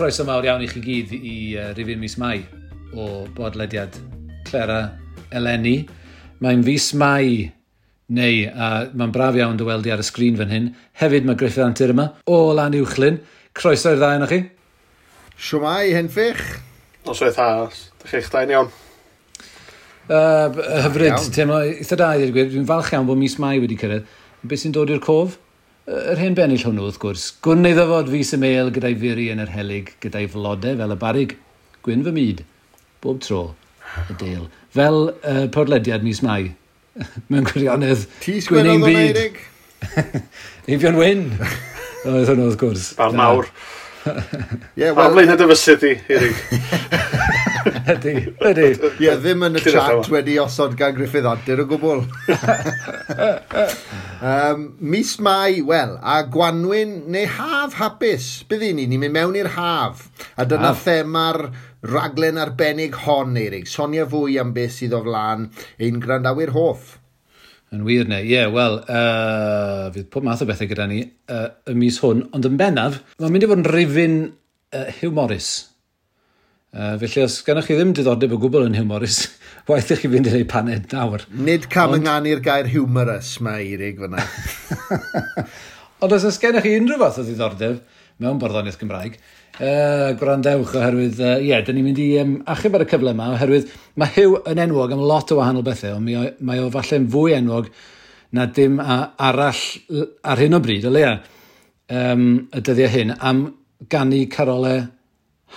chroeso mawr iawn i chi gyd i uh, rifin mis Mai o bodlediad Clara Eleni. Mae'n fus Mai neu a mae'n braf iawn dy weldi ar y sgrin fan hyn. Hefyd mae Griffith Antur yma o Lan Uwchlyn. Croeso i'r ddau yna chi. Siwmai, Henfych. Os oedd haas, dych chi'ch dain iawn. Uh, hyfryd, teimlo eitha da i'r gwir. Dwi'n falch iawn bod mis Mai wedi cyrraedd. Beth sy'n dod i'r cof? yr hen bennill hwnnw wrth gwrs, gwrn ei ddafod fus y meil gyda'i firi yn yr helig, gyda'i flodau fel y barig, gwyn fy myd, bob tro, y deil. Fel uh, podlediad mis mai, mewn gwirionedd, gwyn ein byd. Eifion Wyn, oedd hwnnw wrth gwrs. Bar mawr. Ie, yeah, wel. A flaen y dyfysydd i, Eirig. Ydy, ydy. Ie, ddim yn y chat wedi osod gan Griffith Adur o gwbl. um, mis Mai, wel, a Gwanwyn neu Haf hapus. Bydd ni, ni'n mynd mewn i'r Haf. A dyna haf. thema'r raglen arbennig hon, Eirig. Sonia fwy am beth sydd o flaen ein grandawyr hoff. Yn wir neu, ie, yeah, wel, uh, fydd pob math o bethau gyda ni uh, y mis hwn, ond yn bennaf, mae'n mynd i fod yn rifin uh, Hugh Morris Uh, felly, os gennych chi ddim diddordeb o gwbl yn humorous, waith i chi fynd i wneud paned nawr. Nid cam Ond... ynganu'r gair humorous mae Eirig fyna. Ond os oes gennych chi unrhyw fath o ddiddordeb mewn barddoniaeth Gymraeg, uh, gwrandewch oherwydd, ie, uh, yeah, dyn ni'n mynd i um, achub ar y cyfle yma oherwydd mae Hugh yn enwog am lot o wahanol bethau, ond mae o, mae o falle'n fwy enwog na dim a, arall ar hyn o bryd, o leia, um, y dyddiau hyn, am gannu carolau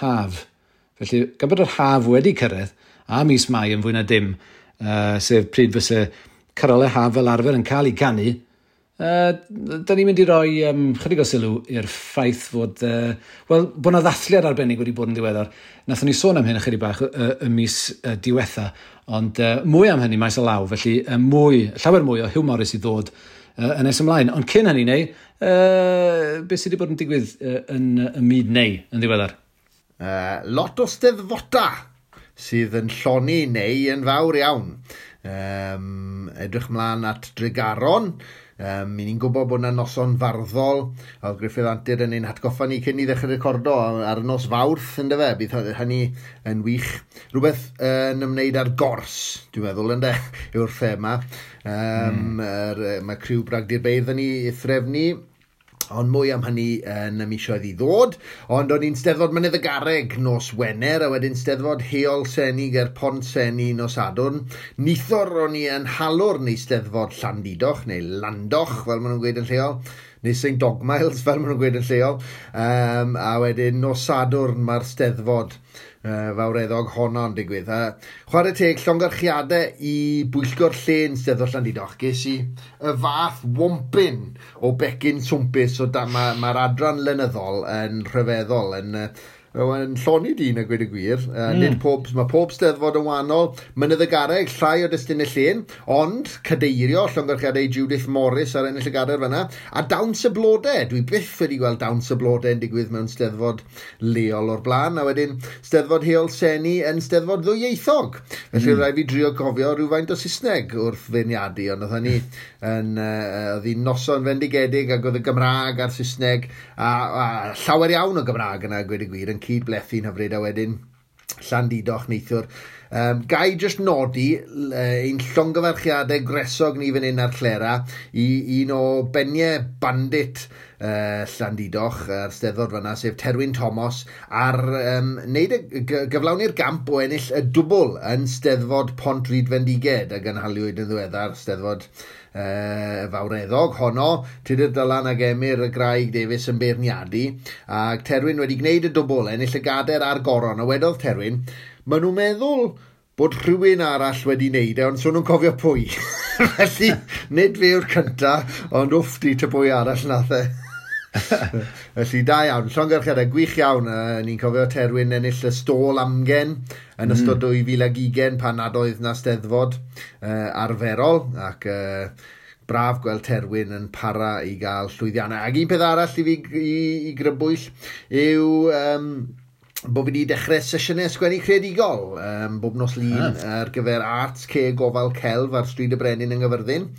haf. Felly, gan bod yr haf wedi cyrraedd, a mis mai yn fwy na dim, uh, sef pryd fysa cyralau haf fel arfer yn cael ei canu, uh, da ni'n mynd i roi um, chydig o sylw i'r ffaith fod, uh, wel, bod yna ddathliad arbennig wedi bod yn diweddar. Nathon ni sôn am hyn ychydig bach uh, y mis uh, diwetha, ond uh, mwy am hynny maes o law, felly uh, mwy, llawer mwy o Hugh Morris i ddod uh, yn nes ymlaen. Ond cyn hynny neu, uh, beth sydd wedi bod yn digwydd uh, yn y myd neu yn ddiweddar? Uh, lot o steddfota sydd yn lloni neu yn fawr iawn. Um, edrych mlaen at Drigaron. Um, mi ni'n gwybod bod yna noson farddol, oedd Griffith Antur yn ein hatgoffa ni cyn i ddechrau recordo ar y nos fawrth, ynddo fe, bydd hynny yn wych. Rhywbeth uh, yn ymwneud â'r gors, dwi'n meddwl, ynddo, yw'r thema. Um, mm. er, mae criw Bragdir Beidd yn ei threfnu, Ond mwy am hynny yn y misoedd i ddod. Ond o'n i'n steddfod mynydd y gareg nos Wener, a wedyn steddfod heol seni ger pont seni nos Adwn. Nithor o'n i yn halwr neu steddfod Llandidoch, neu Landoch, fel maen nhw'n gweud yn lleol neu St Dogmiles fel maen nhw'n gweud yn lleol. Um, a wedyn nos Sadwrn mae'r steddfod uh, fawreddog honno'n digwydd. Uh, chwarae teg, llongarchiadau i bwyllgor lle'n steddol yn ddoch. Ges i y fath wompyn o becyn swmpus o dan mae'r ma adran lenyddol yn rhyfeddol, yn uh, yn lloni dyn a gweud y gwir. Uh, mm. Nid pob, mae pob steddfod yn wahanol. Mynydd y gareg, llai o destun y llun, ond cadeirio llongorchiadau Judith Morris ar ennill y gareg fyna. A dawns y blodau. Dwi byth wedi gweld dawns y blodau yn digwydd mewn steddfod leol o'r blaen. A wedyn steddfod heol seni yn steddfod ddwyieithog. Felly mm. rhaid fi drio gofio rhywfaint o Saesneg wrth feirniadu, ond oedd hynny, yn, uh, oedd hi'n noson fendigedig ac oedd y Gymraeg a'r Saesneg a, a llawer iawn o Gymraeg yna, gwed y gwir, yn cydblethu'n hyfryd a wedyn Llandidoch neithiwr. Um, gai jyst nodi uh, ein llongyfarchiadau gresog ni fan hyn ar Clera i un o beniau bandit uh, Llandidoch, yr uh, steddod fanna, sef Terwyn Thomas, ar um, neud y, gyflawni'r gamp o ennill y dwbl yn steddfod Pont Ryd Fendiged a gynhaliwyd yn ddiweddar steddfod e, fawreddog honno, Tudur Dylan ag Emyr y Graig Davies yn beirniadu, ac Terwyn wedi gwneud y dobolau, ennill y gader a'r goron, a wedodd Terwyn, maen nhw'n meddwl bod rhywun arall wedi wneud e, ond swn nhw'n cofio pwy. Felly, nid fe yw'r cyntaf, ond wffti ty pwy arall nath e. Felly da iawn, llongarchiadau gwych iawn. Uh, ni'n cofio Terwyn ennill y stôl amgen yn mm. ystod 2020 pan nad oedd na steddfod uh, arferol ac uh, braf gweld Terwyn yn para i gael llwyddiannau. Ac un peth arall i fi i, i grybwyll yw um, bod fi wedi dechrau sesiynau sgwennu credigol um, bob nos lun ah. ar gyfer arts, ceg, gofal, celf ar stryd y brenin yng Nghyfyrddin.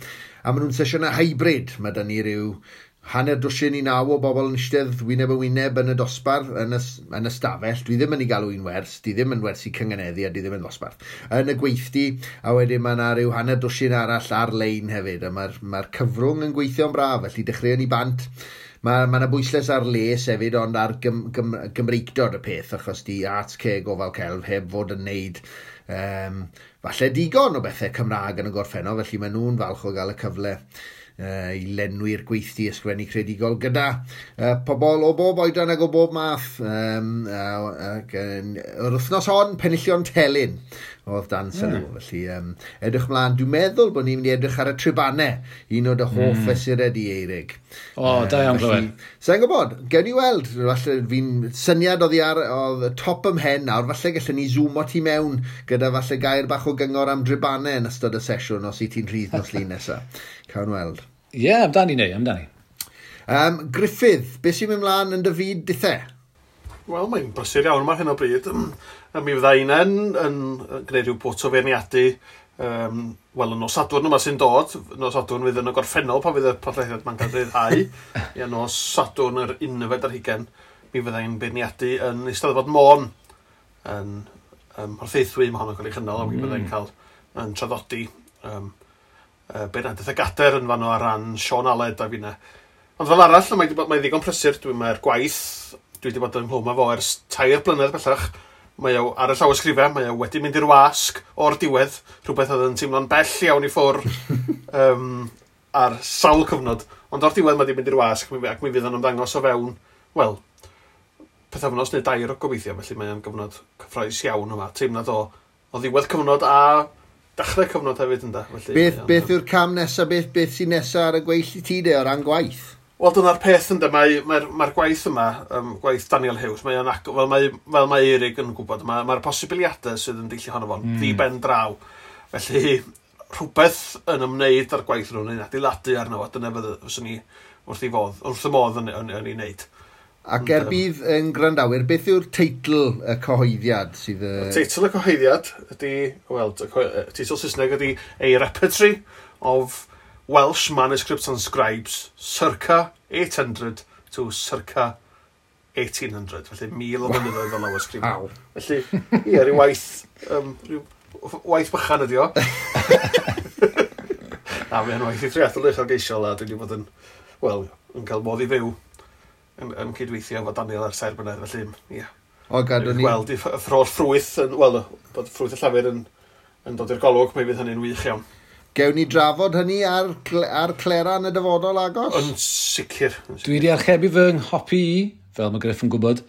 A maen nhw'n sesiynau hybrid. Mae da ni rhyw hanner dwsyn i naw o bobl yn eistedd wyneb y wyneb yn y dosbarth yn y, yn y stafell. Dwi ddim yn ei galw un wers, di ddim yn wersi cyngeneddi a di ddim yn dosbarth. Yn y gweithdi, a wedyn mae yna rhyw hanner dwsyn arall ar-lein hefyd, a mae'r mae cyfrwng yn gweithio'n braf, felly dechreuon ni bant. Mae yna bwysles ar les hefyd, ond ar gym, gym, gymreicdod y peth, achos di arts ce gofal celf heb fod yn neud um, falle digon o bethau Cymraeg yn y gorffennol, felly maen nhw'n falch o gael y cyfle uh, i lenwi'r gweithdi ysgrifennu credigol gyda uh, pobl o bob oedran ac o bob math. Um, uh, ac, uh, yr wythnos hon, penillion telyn oedd dan hmm. sylw. Yeah. Felly, um, edrych mlaen, dwi'n meddwl bod ni'n mynd i edrych ar y tribannau, un o'r hoff mm. fesurau di Eirig. O, oh, uh, da iawn glywed. Sa'n gwybod, gewn ni weld, falle fi'n syniad oedd, ar, oedd y top ymhen nawr, falle gallwn ni zoomo ti mewn gyda falle gair bach o gyngor am dribannau yn ystod y sesiwn os i ti'n rhydd nos lun nesaf. Cawn weld. Ie, yeah, amdani neu, amdani. Um, Griffith, beth sy'n mynd mlaen yn dy fyd dithau? E? Wel, mae'n brysur iawn yma hyn o bryd. A mi fydda un yn, yn, gwneud rhyw bwt o feirniadu um, wel, yn nos Sadwrn yma sy'n dod, nos Sadwrn fydd yn y gorffennol pan fydd y podlediad ma'n cael ei ddau, ia nos Sadwrn yr unfed ar hugen, mi fydda i'n beirniadu yn Eisteddfod Môn, yn um, Horthaethwy, mae hwn yn cael ei chynnal, a mi fydda i'n mm. cael yn traddodi um, uh, beirniadaeth y Gader yn fan o ar ran Sean Aled a fi. Ond fel arall, mae, mae ddigon prysur, dwi'n mae'r gwaith, dwi wedi bod yn ymhlwm â fo ers tair blynedd bellach, Mae o ar y llawysgrifau, mae o wedi mynd i'r wasg o'r diwedd, rhywbeth oedd yn teimlo'n bell iawn i ffwr um, ar sawl cyfnod. Ond o'r diwedd mae wedi mynd i'r wasg ac mi fydd yn ymddangos o fewn, wel, pethefnos neu dair o gobeithio, felly mae'n gyfnod cyffroes iawn yma, teimlad o, o ddiwedd cyfnod a dechrau cyfnod hefyd ynda. Felly, beth, beth yw'r cam nesaf, beth, beth sy'n nesaf ar y gweill i ti de o ran gwaith? Wel, dyna'r peth ynddo, mae'r mae, mae, gwaith yma, um, gwaith Daniel Hughes, mae yn, fel mae, fel mae Eirig yn gwybod, mae'r mae, mae posibiliadau sydd yn dillio honno fo'n mm. ddi ben draw. Felly, rhywbeth yn ymwneud â'r gwaith nhw'n adeiladu arno fo, dyna fyddwn ni wrth i fodd, wrth y modd yn, yn, yn ei wneud. Ac er bydd yn grandawyr, beth yw'r teitl y cyhoeddiad sydd... Y... y teitl y cyhoeddiad ydy, wel, teitl Saesneg ydy A Repertory of Welsh manuscripts and scribes circa 800 to circa 1800, felly mil o mynyddoedd o Aw. Felly, ie, rhyw waith, um, rhyw waith bychan ydi o. a mae'n waith i threathl eich geisiol a dwi wedi bod yn, wel, yn cael modd i fyw yn, yn cydweithio efo Daniel ar sair bynnedd, felly, ie. O, gadw ni... Gweld i ffro'r ffrwyth, yn, wel, bod ffrwyth y llafur yn, yn dod i'r golwg, mae fydd hynny'n wych iawn. Gewn ni drafod hynny ar, ar clera yn y dyfodol agos? Yn sicr. Dwi wedi archebu fy nghopi i, fel mae Griff yn gwybod,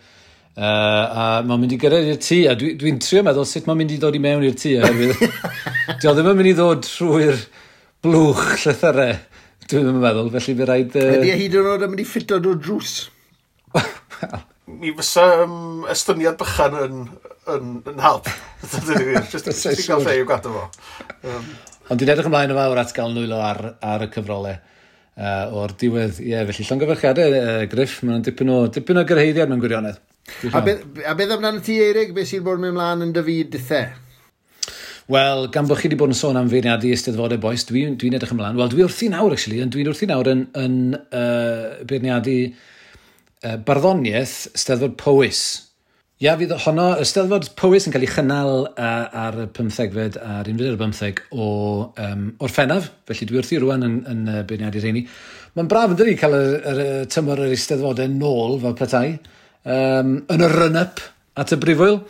uh, a mae'n mynd i gyrraedd i'r tŷ, a dwi'n dwi, trio meddwl sut mae'n mynd i ddod i mewn i'r tŷ, oherwydd dio ddim yn mynd i ddod trwy'r blwch llythyrau, dwi'n ddim yn meddwl, felly fe rhaid... Uh... e hyd yn oed yn mynd i ffito drwy drws. Mi fysa um, estyniad bychan yn, yn, yn help. Just, just, just, just, just, just, just, Ond dwi'n edrych ymlaen yma o'r atgal nwylo ar, ar y cyfrolau uh, o'r diwedd. Ie, yeah, felly llongyfarchiadau, uh, Griff, mae'n dipyn o, dipyn o gyrheiddiad mewn gwirionedd. A beth, a beth amdano ti, Eirig? Beth sy'n bod yn mynd mlaen yn dyfyd dithau? Wel, gan bod chi wedi bod yn sôn am feirniadu ysteddfodau boes, dwi'n dwi, edrych ymlaen. Wel, dwi wrthi nawr, actually, ond dwi'n wrthi nawr yn, yn uh, beirniadu uh, barddoniaeth steddfod Powys Ia, fydd honno, y steddfod Powys yn cael ei chynnal uh, ar y 15fed a'r 11 ar y 15 o, um, o'r ffennaf, felly dwi wrthi rwan yn, yn, yn beirniadu rheini. Mae'n braf yn dydi cael y, y, y tymor yr eisteddfodau nôl fel petai, um, yn y run-up at y brifwyl.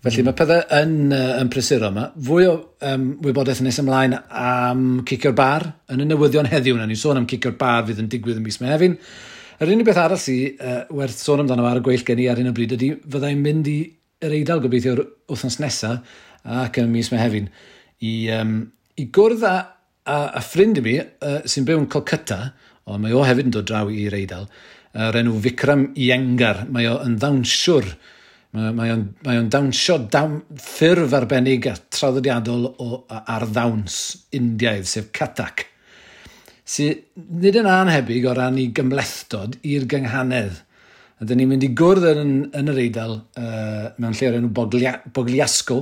Felly mm. mae pethau yn, uh, yn prysuro yma. Fwy o um, wybodaeth nes ymlaen am cicio'r bar yn y newyddion heddiw na. Ni'n sôn am cicio'r bar fydd yn digwydd yn mis Mehefin. Yr unig beth arall sy uh, werth sôn amdano ar y gweill gen i ar hyn o bryd ydy fyddai'n mynd i yr eidl gobeithio'r wythnos nesaf ac yn mis Mehefin i, um, i gwrdd â, â, â ffrind i mi uh, sy'n byw yn Colcutta, ond mae o hefyd yn dod draw i'r eidl, yr enw Vikram Iengar, mae o yn ddawnsiwr Mae o'n, mae o'n dawnsio dawn, ffurf arbennig a traddodiadol o, ar ddawns Indiaidd, sef Katak sydd nid yn anhebyg o ran i gymlethdod i'r gynghanedd. A dyn ni'n mynd i gwrdd yn, yn yr eidl uh, mewn lle o'r enw Boglia, Bogliasco,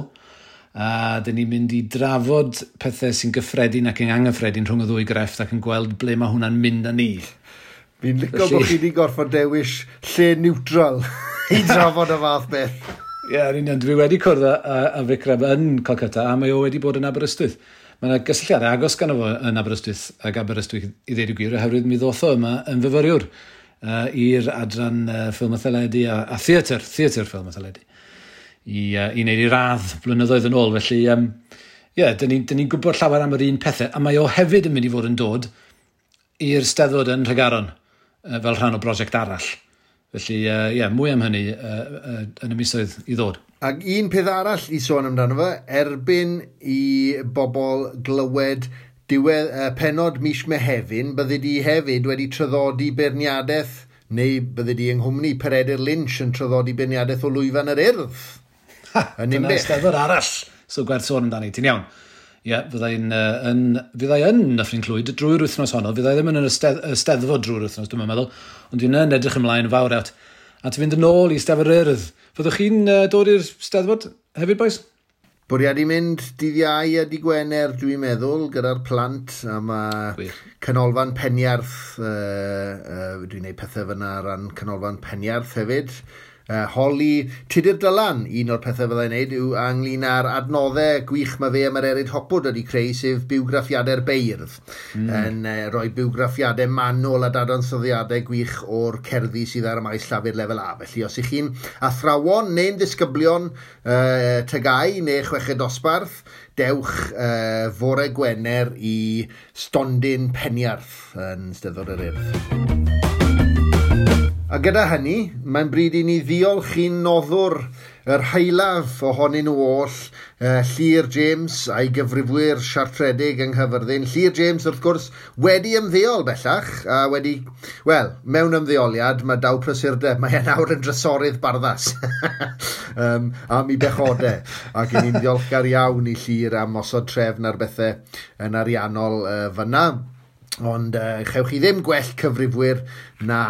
a dyn ni'n mynd i drafod pethau sy'n gyffredin ac yn anghyffredin rhwng y ddwy grefft ac yn gweld ble mae hwnna'n mynd â ni. Fi'n licio bod chi wedi gorfod dewis lle neutral i drafod y fath beth. Ie, yeah, yn union. Dwi wedi cwrdd â, â, â Ficrab yn Calcutta a mae o wedi bod yn Aberystwyth. Mae yna gysylltiadau agos gan efo yn Aberystwyth ac Aberystwyth i ddeud y gwir, oherwydd mi ddoth o yma yn fyfyriwr uh, i'r adran uh, ffilm a theledu a, a theatr, theatr ffilm a theledu, i, uh, i wneud i radd blynyddoedd yn ôl. Felly, um, ie, yeah, dyn ni'n ni, ni gwybod llawer am yr un pethau, a mae o hefyd yn mynd i fod yn dod i'r steddfod yn Rhegaron uh, fel rhan o brosiect arall. Felly, ie, uh, yeah, mwy am hynny uh, uh, yn y misoedd i ddod. Ac un peth arall i sôn amdano fe, erbyn i bobl glywed diwedd uh, penod mis Mehefin, bydde di hefyd wedi tryddodi berniadaeth neu bydde di yng Nghymru Peredur Lynch yn tryddodi berniadaeth o lwyfan yr urdd. Ha, dyna ysteddod arall. So gwerth sôn amdani, ti'n iawn. Ie, yeah, fyddai'n uh, yn, fyddai yn Nyffryn Clwyd drwy'r wythnos honno. Fyddai ddim yn yr ysteddfod drwy'r wythnos, dwi'n meddwl. Ond dwi'n yn edrych ymlaen fawr at a ti fynd yn ôl i stafell yr Fyddwch chi'n uh, dod i'r steddfod hefyd, boes? Bwriad i mynd dydd iau a dydd Gwener, dwi'n meddwl, gyda'r plant, a mae canolfan peniarth, uh, uh, dwi'n gwneud pethau fyna ar ran canolfan peniarth hefyd. Uh, holi Tudur Dylan, un o'r pethau fyddai'n neud, yw anglyn ar adnoddau gwych mae fe am yr eryd hopwyd wedi creu, sef biwgraffiadau'r beirdd. Mm. Yn uh, rhoi biwgraffiadau manwl a dadansoddiadau gwych o'r cerddi sydd ar y maes llafur lefel A. Felly, os ych chi'n athrawon neu'n ddisgyblion uh, tygau neu chweched dosbarth, dewch uh, fore Gwener i Stondin Peniarth yn Steddfod yr Urdd. A gyda hynny, mae'n bryd i ni ddiolch i'n noddwr yr heilaf ohonyn nhw oll, uh, Llyr James a'i gyfrifwyr siartredig yng Nghyfyrddin. Llyr James, wrth gwrs, wedi ymddeol bellach, a wedi, wel, mewn ymddeoliad, mae daw prysurdeb, mae e'n awr yn drysorydd barddas um, am ei bechodau. Ac ni'n ddiolchgar iawn i Llyr am osod trefn ar bethau yn ariannol uh, fyna. Ond uh, chewch chi ddim gwell cyfrifwyr na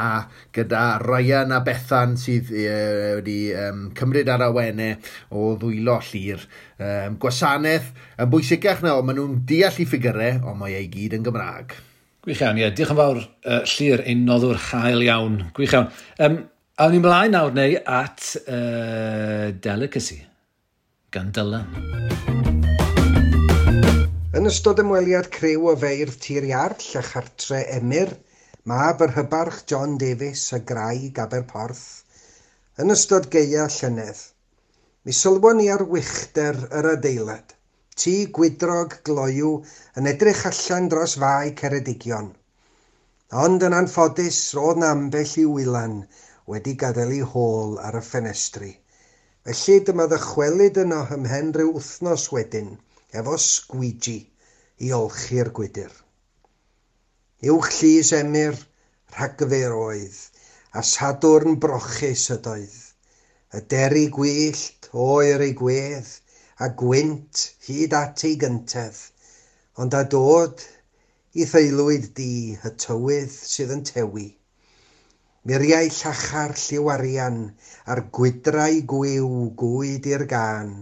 gyda Ryan a Bethan sydd uh, wedi um, cymryd ar awenau o ddwylo llir. Um, gwasanaeth yn bwysicach na o, maen nhw'n deall i ffigurau, ond mae ei gyd yn Gymraeg. Gwych iawn, ie. Diolch yn fawr uh, llir ein noddwr hael iawn. Gwych iawn. Um, a ni'n mlaen nawr neu at uh, Delicacy gan Dylan. Dylan. Yn ystod ymweliad criw o feirdd tir iard a chartre Emyr, mab yr hybarch John Davies a graig Aberporth, yn ystod geia llynedd, mi sylwon ni ar wichder yr adeilad, tŷ gwydrog gloiw yn edrych allan dros fai Ceredigion. Ond yn anffodus, roedd na ambell i wylan wedi gadael ei hôl ar y ffenestri. Felly dyma ddychwelyd yno ymhen rhyw wythnos wedyn – efo sgwiji i olchi'r gwydr. Uwch llys emyr rhagfer oedd, a sadwrn brochus ydoedd. Y deri gwyllt oer ei gwedd, a gwynt hyd at ei gyntedd, ond a dod i theilwyd di y tywydd sydd yn tewi. Miriau llachar lliw arian a'r gwydrau gwyw gwyd i'r gan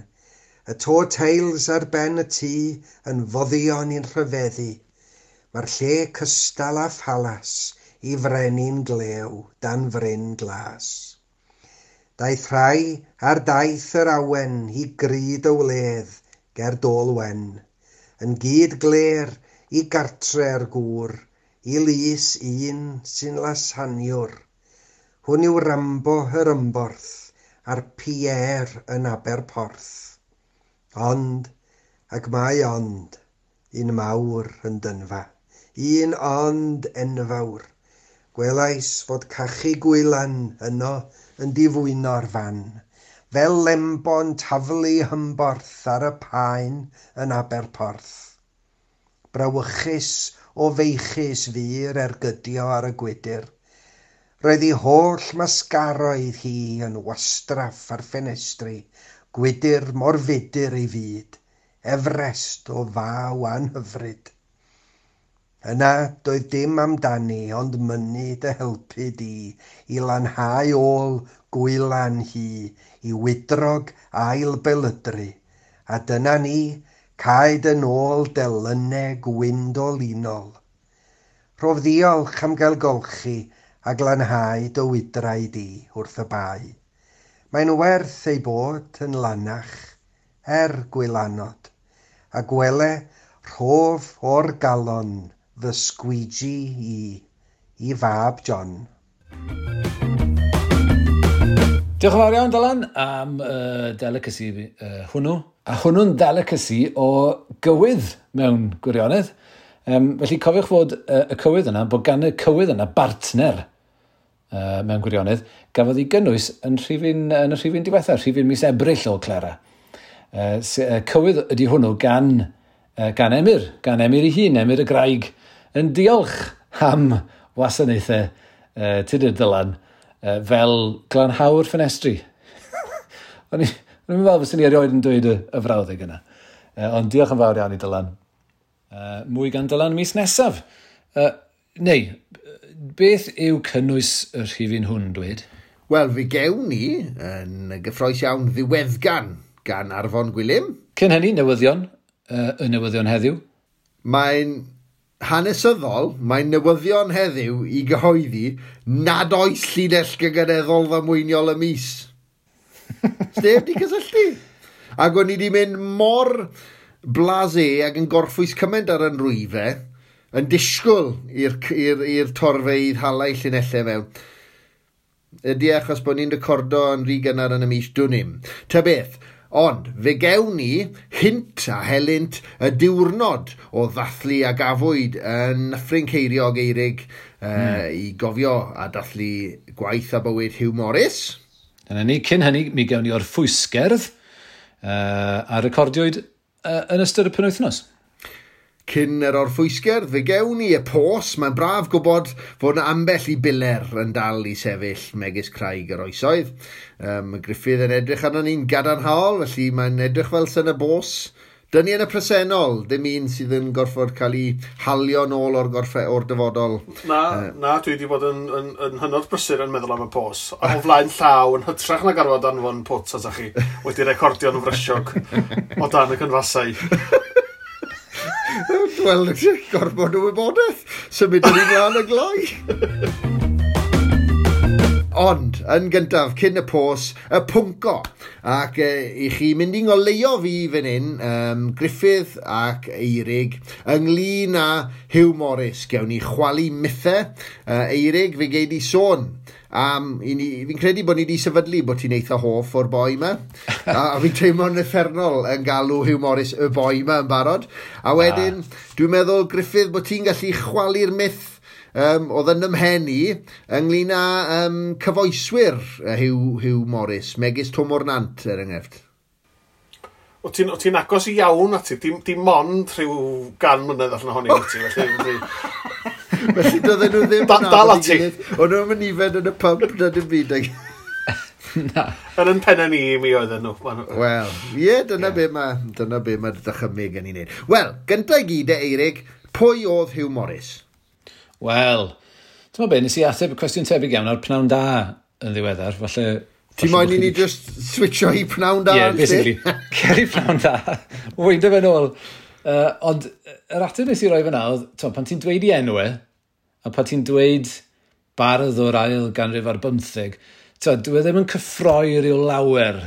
Y to teils ar ben y tŷ yn foddion i'n rhyfeddu. Mae'r lle cystal a phalas i frenin glew dan fryn glas. Daeth rhai ar daith yr awen i gryd o wledd ger dôl wen. Yn gyd gler i gartre'r gŵr, i lys un sy'n lasaniwr. Hwn yw Rambo yr ymborth a'r Pierre yn Aberporth. Ond, ac mae ond, un mawr yn dynfa, un ond enfawr. Gwelais fod cachu gwylan yno yn difwyno'r fan, fel lembon taflu hymborth ar y paen yn Aberporth. Brawychus o feichus fur ergydio ar y gwydr, Roedd ei holl masgaroedd hi yn wastraff ar ffenestri, Gwydyr mor fudur ei fyd, Efrest o faw anhyfryd. Yna doedd dim amdani ond mynnu dy helpu di i lanhau ôl gwylan hi i wydrog ail belydru, a dyna ni caed yn ôl delynau gwyndolunol. Rhof ddiolch am gael golchi a glanhau dy wydrau di wrth y bae. Mae'n werth ei bod yn lanach er gwylanod, a gwele rhof o'r galon fy sgwiji i i fab John. Diolch yn fawr iawn, Dylan, am uh, delicacy uh, hwnnw. A hwnnw'n delicacy o gywydd mewn gwirionedd. Um, felly cofiwch fod uh, y cywydd yna, bod gan y cywydd yna bartner – uh, mewn gwirionedd, gafodd ei gynnwys yn, rhifin, yn y rhifin diwethaf, rhifin mis ebryll o Clera. Uh, cywydd ydy hwnnw gan, uh, gan emir, gan emir ei hun, emir y graig, yn diolch am wasanaethau uh, tudur dylan uh, fel glanhawr ffenestri. o'n i'n meddwl fysyn ni erioed yn dweud y, y frawddeg yna. Uh, ond diolch yn fawr iawn i Dylan. Uh, mwy gan Dylan mis nesaf. Uh, neu, beth yw cynnwys y rhifin hwn, dweud? Wel, fi gewn ni yn gyffroes iawn ddiweddgan gan Arfon Gwilym. Cyn hynny, newyddion, uh, y newyddion heddiw. Mae'n hanesyddol, mae newyddion heddiw i gyhoeddi nad oes llinell gygeneddol ddamweiniol y mis. Stef di cysylltu? Ac o'n i wedi mynd mor blase ac yn gorffwys cymaint ar yn rwyfau, yn disgwyl i'r torfeidd halau llunellau mewn. Ydy e achos bod ni'n recordo yn rhy gynnar yn y mis, dwnim. Ta beth, ond fe gewn ni hint a helynt y diwrnod o ddathlu a gafwyd yn Nyffryn Ceiriog Eirig uh, mm. i gofio a dathlu gwaith a bywyd Hugh Morris. Dyna ni, cyn hynny, mi gewn ni o'r ffwysgerdd uh, a recordiwyd uh, yn ystod y penwythnos. Cyn yr orffwysgerdd, fe gewn ni y pos. Mae'n braf gwybod fod yna ambell i biler yn dal i sefyll megis craig yr oesoedd. Um, Griffith yn edrych arno ni'n gadarnhaol, felly mae'n edrych fel sy'n y bos. Dyn ni yn y presennol, dim un sydd yn gorfod cael ei halio nôl o'r, gorffe, or dyfodol. Na, uh, na, dwi wedi bod yn, yn, yn hynod brysur yn meddwl am y pos. A o flaen llaw yn hytrach na garfod anfon pwt atach chi wedi recordio'n frysiog o dan y cynfasau. Wel, gorfod o wybodaeth. Symud yn un mlaen y glai. Ond, yn gyntaf, cyn y pos, y pwnco. Ac e, i chi mynd i'n ngoleio fi fan hyn, um, Griffith ac Eirig, ynglyn â Hugh Morris. Gewn ni chwalu mythau. Uh, Eirig, fe gei di sôn Um, fi'n credu bod ni wedi sefydlu bod ti'n eitha hoff o'r boi yma. a, a fi'n teimlo'n effernol yn galw Hugh Morris y boi yma yn barod. A wedyn, ah. dwi'n meddwl, Griffith, bod ti'n gallu chwalu'r myth um, oedd yn ymhen i ynglyn â um, cyfoeswyr Hugh, Hugh Morris, megis Tom Ornant er enghraifft. O ti'n ti agos i iawn ati, dim, dim ond rhyw gan mlynedd allan ohoni ti, felly Felly dydden nhw ddim yn Dal at i. O'n nhw'n mynd ifed yn y pub na dim byd. Na. Yn yn penna ni, mi oedden nhw. Wel, ie, dyna be mae, dyna be mae dychymig yn ei wneud. Wel, gyntaf i gyd e, Eirig, pwy oedd Hugh Morris? Wel, ti'n meddwl be, nes i ateb y cwestiwn tebyg iawn o'r pnawn da yn ddiweddar, falle Ti'n moyn i ni just switcho i pnawn da? Ie, yeah, basically. cer i pnawn da. Wyd o e fe'n ôl. Uh, ond yr ateb nes i roi fyna oedd, pan ti'n dweud i enwau, A pa ti'n dweud bardd o'r ail ganrif ar bymtheg, tyd, dwi e ddim yn cyffroi rhyw lawer,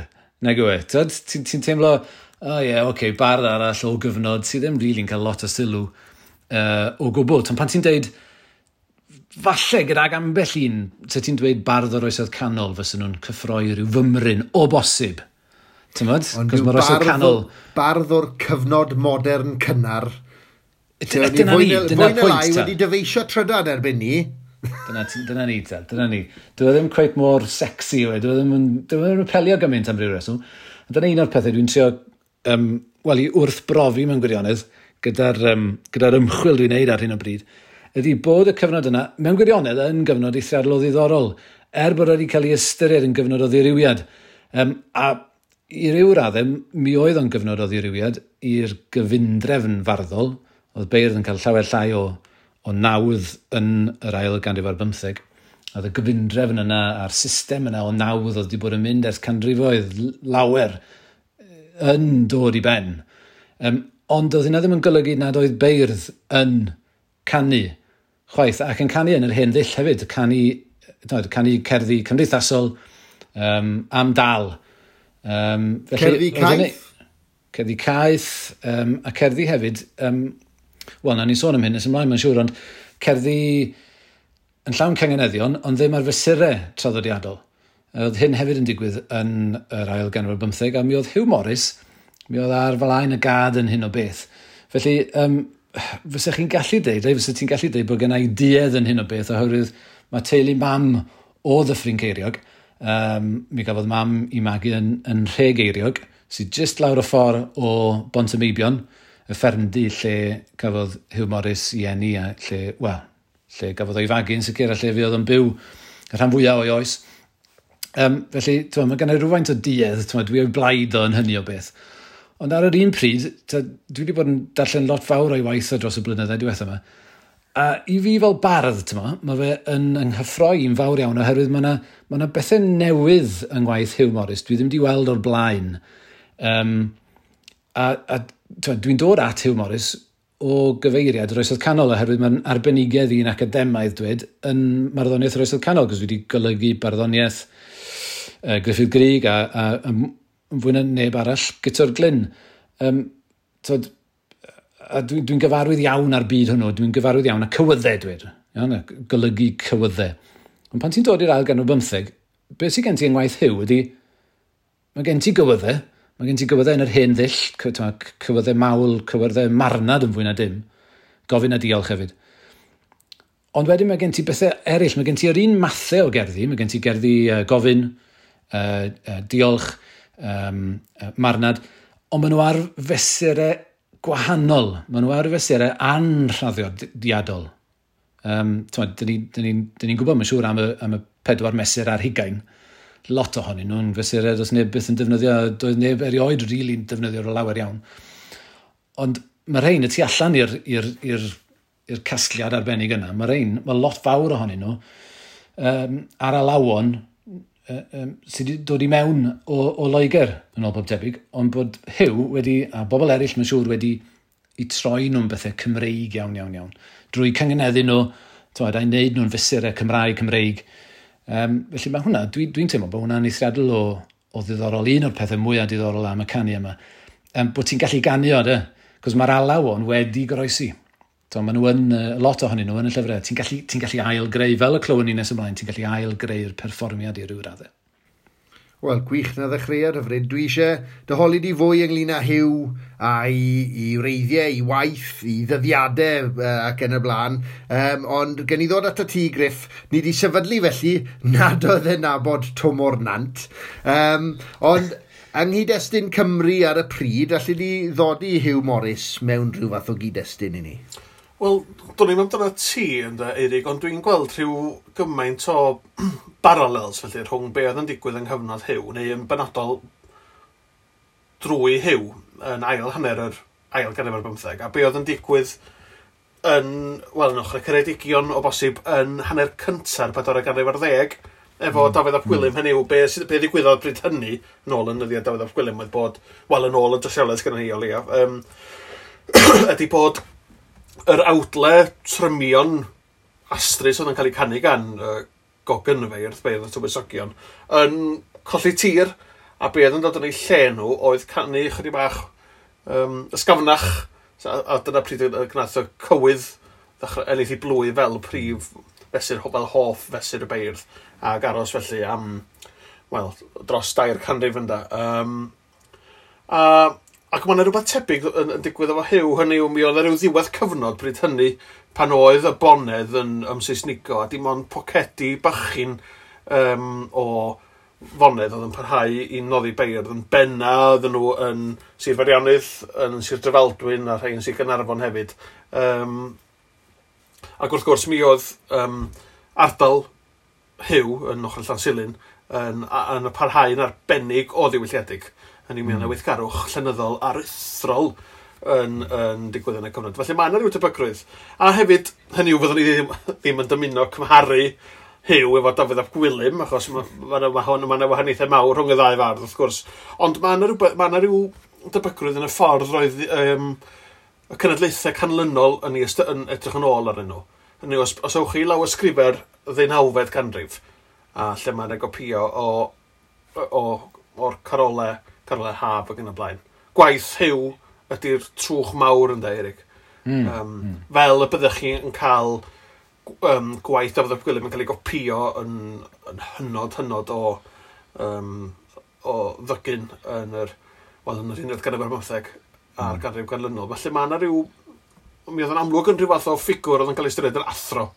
nag yw e. Tyd, ti'n ti teimlo, o oh, ie, yeah, oce, okay, bardd arall o gyfnod sydd ddim rili'n cael lot o sylw uh, o gwbl. Tyd, pan ti'n dweud, falle gydag ambell un, ty ti'n dweud bardd o'r oesoedd canol fysyn nhw'n cyffroi rhyw fymryn o bosib. Ti'n mynd? Ond mae'r canol... Bardd o'r cyfnod modern cynnar Dyna ni, dyna'r pwynt ta. wedi dyfeisio trydan erbyn ni. dyna, dyna ni ta, dyna ni. Dyna e ddim cweith mor sexy yw e, dyna e e ddim yn repelio gymaint am ryw reswm. Dyna un o'r pethau dwi'n trio, um, wel, i wrth brofi mewn gwirionedd gyda'r um, gyda ymchwil dwi'n neud ar hyn o bryd, ydy bod y cyfnod yna, mewn gwirionedd, yn gyfnod eithriadol o ddiddorol, er bod wedi cael ei ystyried yn gyfnod o ddirywiad. Um, a i ryw raddau, mi oedd o'n gyfnod o ddirywiad i'r gyfundrefn farddol, Oedd Beirdd yn cael llawer llai o, o nawdd yn yr ail ganrif ar bymtheg. Oedd y gyfundrefn yna a'r system yna o nawdd oedd wedi bod yn mynd ers canrifoedd lawer yn dod i ben. Um, ond oedd hynna ddim yn golygu nad oedd beirdd yn canu chwaith ac yn canu yn yr hen ddill hefyd, canu, no, canu cerddi cymdeithasol um, am dal. Um, felly, cerddi caeth? Cerddi caeth um, a cerddi hefyd um, Wel, na ni sôn am hyn nes ymlaen, mae'n siŵr, ond cerddi yn llawn cangeneddion, ond ddim ar fesurau traddodiadol. Oedd hyn hefyd yn digwydd yn yr ail ganol bymtheg, a mi oedd Hugh Morris, mi oedd ar falaen y gad yn hyn o beth. Felly, um, fysa chi'n gallu deud, neu fysa ti'n gallu deud bod gennau duedd yn hyn o beth, oherwydd mae teulu mam o ddyffryn ceiriog, um, mi gafodd mam i magu yn, yn rhe geiriog, sydd jyst lawr y ffordd o Bont y Meibion, y ffermdy lle cafodd Hugh Morris i enni a lle, wel, lle gafodd o'i fagu'n sicr a lle fi oedd yn byw y rhan fwyaf o'i oes. Um, felly, twa, mae gennau rhywfaint o diedd, twa, dwi o'i blaid o yn hynny o beth. Ond ar yr un pryd, twa, dwi wedi bod yn darllen lot fawr o'i waith dros y blynyddoedd diwethaf yma. A i fi fel bardd, twa, mae fe yn ynghyffroi'n fawr iawn oherwydd mae yna ma, ma bethau newydd yng ngwaith Hugh Morris. Dwi ddim wedi weld o'r blaen. Um, a, a dwi'n dod at Hugh Morris o gyfeiriad yr oesoedd canol oherwydd mae'n arbenigedd i'n academaidd dweud yn marddoniaeth yr oesoedd canol, gos wedi golygu barddoniaeth uh, Griffith Grig a, a, a fwy na neb arall gyda'r glyn. Um, tod, a dwi'n dwi, gyfarwydd iawn ar byd hwnnw, dwi'n gyfarwydd iawn a cywyddau dweud, iawn, golygu cywyddau. Ond pan ti'n dod i'r ail gan o bymtheg, beth sy'n gen ti yngwaith hyw ydy, mae gen ti gywyddau, Mae gen ti gywyddau yn yr hen ddill, cywyddau mawl, cywyddau marnad yn fwy na dim. Gofyn a diolch hefyd. Ond wedyn mae gen ti bethau eraill. Mae gen ti yr un mathau o gerddi. Mae gen ti gerddi uh, gofyn, uh, uh, diolch, um, uh, marnad. Ond maen nhw ar fesurau gwahanol. Maen nhw ar fesurau anrhaddiadol. Um, Dyn ni'n ni, ni gwybod, mae'n siŵr, am y, am y pedwar mesur ar hugain lot ohonyn nhw'n fesured os neb beth yn defnyddio, doedd neb erioed rili really defnyddio defnyddio'r lawer iawn. Ond mae rhain y tu allan i'r casgliad arbennig yna, mae rhain, mae lot fawr ohonyn nhw um, ar alawon uh, um, sydd wedi dod i mewn o, o Loegr yn ôl bob debyg, ond bod Hugh wedi, a bobl eraill mae'n siŵr wedi i troi nhw'n bethau Cymreig iawn iawn iawn. Drwy cyngeneddu nhw, tywed, a'i wneud nhw'n fysurau e Cymraeg, Cymreig, Cymreig Um, felly mae hwnna, dwi'n dwi, teimlo bod hwnna'n eithriadol o, o ddiddorol, un o'r pethau mwyaf diddorol am y canu yma, um, bod ti'n gallu ganio, de, cos mae'r alaw o'n wedi groesi. To, maen nhw yn, uh, lot ohonyn nhw yn y llyfrau, ti'n gallu, ti gallu ail greu, fel y clywyn ni nes ymlaen, ti'n gallu ail greu'r perfformiad i ryw raddau wel, gwych na ddechreuad hyfryd. Dwi eisiau dyholi di fwy ynglyn â hiw a i, i wreiddiau, i waith, i ddyddiadau uh, ac yn y blaen. Um, ond gen i ddod at y tŷ griff, ni wedi sefydlu felly nad oedd e nabod Tom nant. Um, ond yng nghydestun Cymru ar y pryd, allu di ddodi Hugh Morris mewn rhyw fath o gyd-destun i ni? Wel, do'n i'n amdano ti, ynddo, Eirig, ond dwi'n gweld rhyw gymaint o parallels felly rhwng be oedd yn digwydd yng nghyfnod hyw neu yn benodol drwy hyw yn ail hanner yr ail ganrif ar bymtheg a be oedd yn digwydd yn, wel, yn ochr y Ceredigion o bosib yn hanner cynta'r bedwar y ganrif ar ddeg efo mm. Dafydd Ap Gwilym, mm. hynny yw, be, be ddigwyddodd bryd hynny, yn ôl yn yddiad Dafydd Ap Gwilym, oedd bod, wel, yn ôl y dysioledd gyda ni o leia, um, ydy bod yr awdle trymion astrus oedd yn cael ei canu gan uh, gogyn fe i'r bedd y tywysogion, yn colli tir, a be oedd yn dod yn ei lle nhw oedd canu chydig bach um, ysgafnach, a, a dyna pryd y gnaeth y cywydd ddechrau ennill i blwy fel prif fesur, fel hoff fesur y beirdd, ac aros felly am, wel, dros dair canrif ynda. Um, a, ac mae yna rhywbeth tebyg yn, yn digwydd efo hyw hynny yw mi oedd e ryw ddiwedd cyfnod bryd hynny pan oedd y bonedd yn ymsaesnigo a dim ond pocedi bachyn um, o fonedd oedd yn parhau i noddi beirdd yn benna oedd nhw yn Sir Farianydd, yn Sir Drefaldwyn a rhai yn Sir Gynarfon hefyd. Um, ac wrth gwrs mi oedd um, ardal hyw yn ochr Llansilin yn, yn y parhau'n arbennig o ddiwylliedig. Yn mm. mi hmm. yna weithgarwch llenyddol aruthrol yn, yn digwydd yn y cyfnod. Felly mae yna rhyw tebygrwydd. A hefyd, hynny yw, fyddwn ni ddim, ddim yn dymuno cymharu Hyw efo Dafydd ap Gwilym, achos mae yna ma, ma, ma, ma wahaniaethau mawr rhwng y ddau fardd, wrth gwrs. Ond mae yna rhyw, ma rhyw debygrwydd yn y ffordd roedd um, y cenedlaethau canlynol yn, yn edrych yn ôl arnyn nhw. Hynny, os, os ewch chi law ysgrifer ddeunawfed ganrif, a lle mae'n egopio o, o, o'r carolau, carole haf ac yn y blaen. Gwaith Hyw ydy'r trwch mawr yn da, Eric. Mm. Um, mm. Fel y byddwch chi yn cael um, gwaith a Ap Gwilym yn cael ei gopio yn, yn hynod, hynod o, um, o ddygyn yn yr, wel, yn yr unedd ganrif ar bymtheg a'r mm. ganrif ganlynol. Felly mae yna rhyw, mi oedd yn amlwg yn rhyw fath o ffigwr oedd yn cael ei styried yn athro,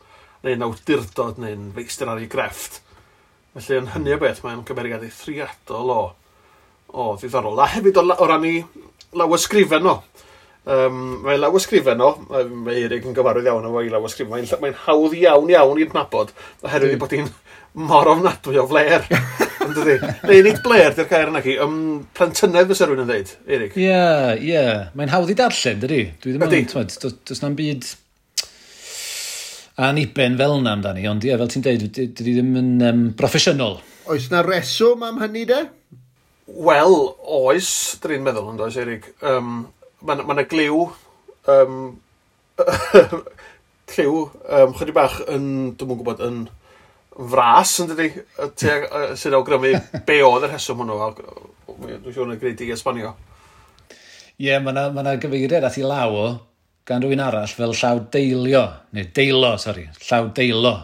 neu'n awdurdod, neu'n feistr ar ei grefft. Felly yn hynny o beth mae'n cymeriad eithriadol o o ddiddorol. A hefyd o, o ran i lawysgrifen nhw. Um, mae lawysgrifen nhw, mae Eirig yn gyfarwydd iawn efo i lawysgrifen, mae'n mae, hawdd iawn iawn i'n nabod, oherwydd mm. bod hi'n mor ofnadwy o fler. Ond neu nid bler, di'r cair yna chi. um, plentynedd fysa rhywun yn dweud, Eirig. Ie, yeah, ie. Yeah. Mae'n hawdd i darllen, dydy? Dwi ddim yn, dweud, does na'n byd aniben fel yna amdani, ond ie, fel ti'n dweud, dydy ddim yn um, broffesiynol. Oes na reswm am hynny de? Wel, oes, drin meddwl yn does, Eric. Um, Mae yna ma gliw, um, lliw, um, chydig bach yn, dwi'n mwyn gwybod, yn fras yn dydi, sy'n awgrymu be oedd yr heswm hwnnw, dwi'n siŵr yn y greid i esbonio. Ie, yeah, mae yna ma, gyfeiriad at i law o, gan rhywun arall fel llaw deilio, neu deilo, sori, llaw deilo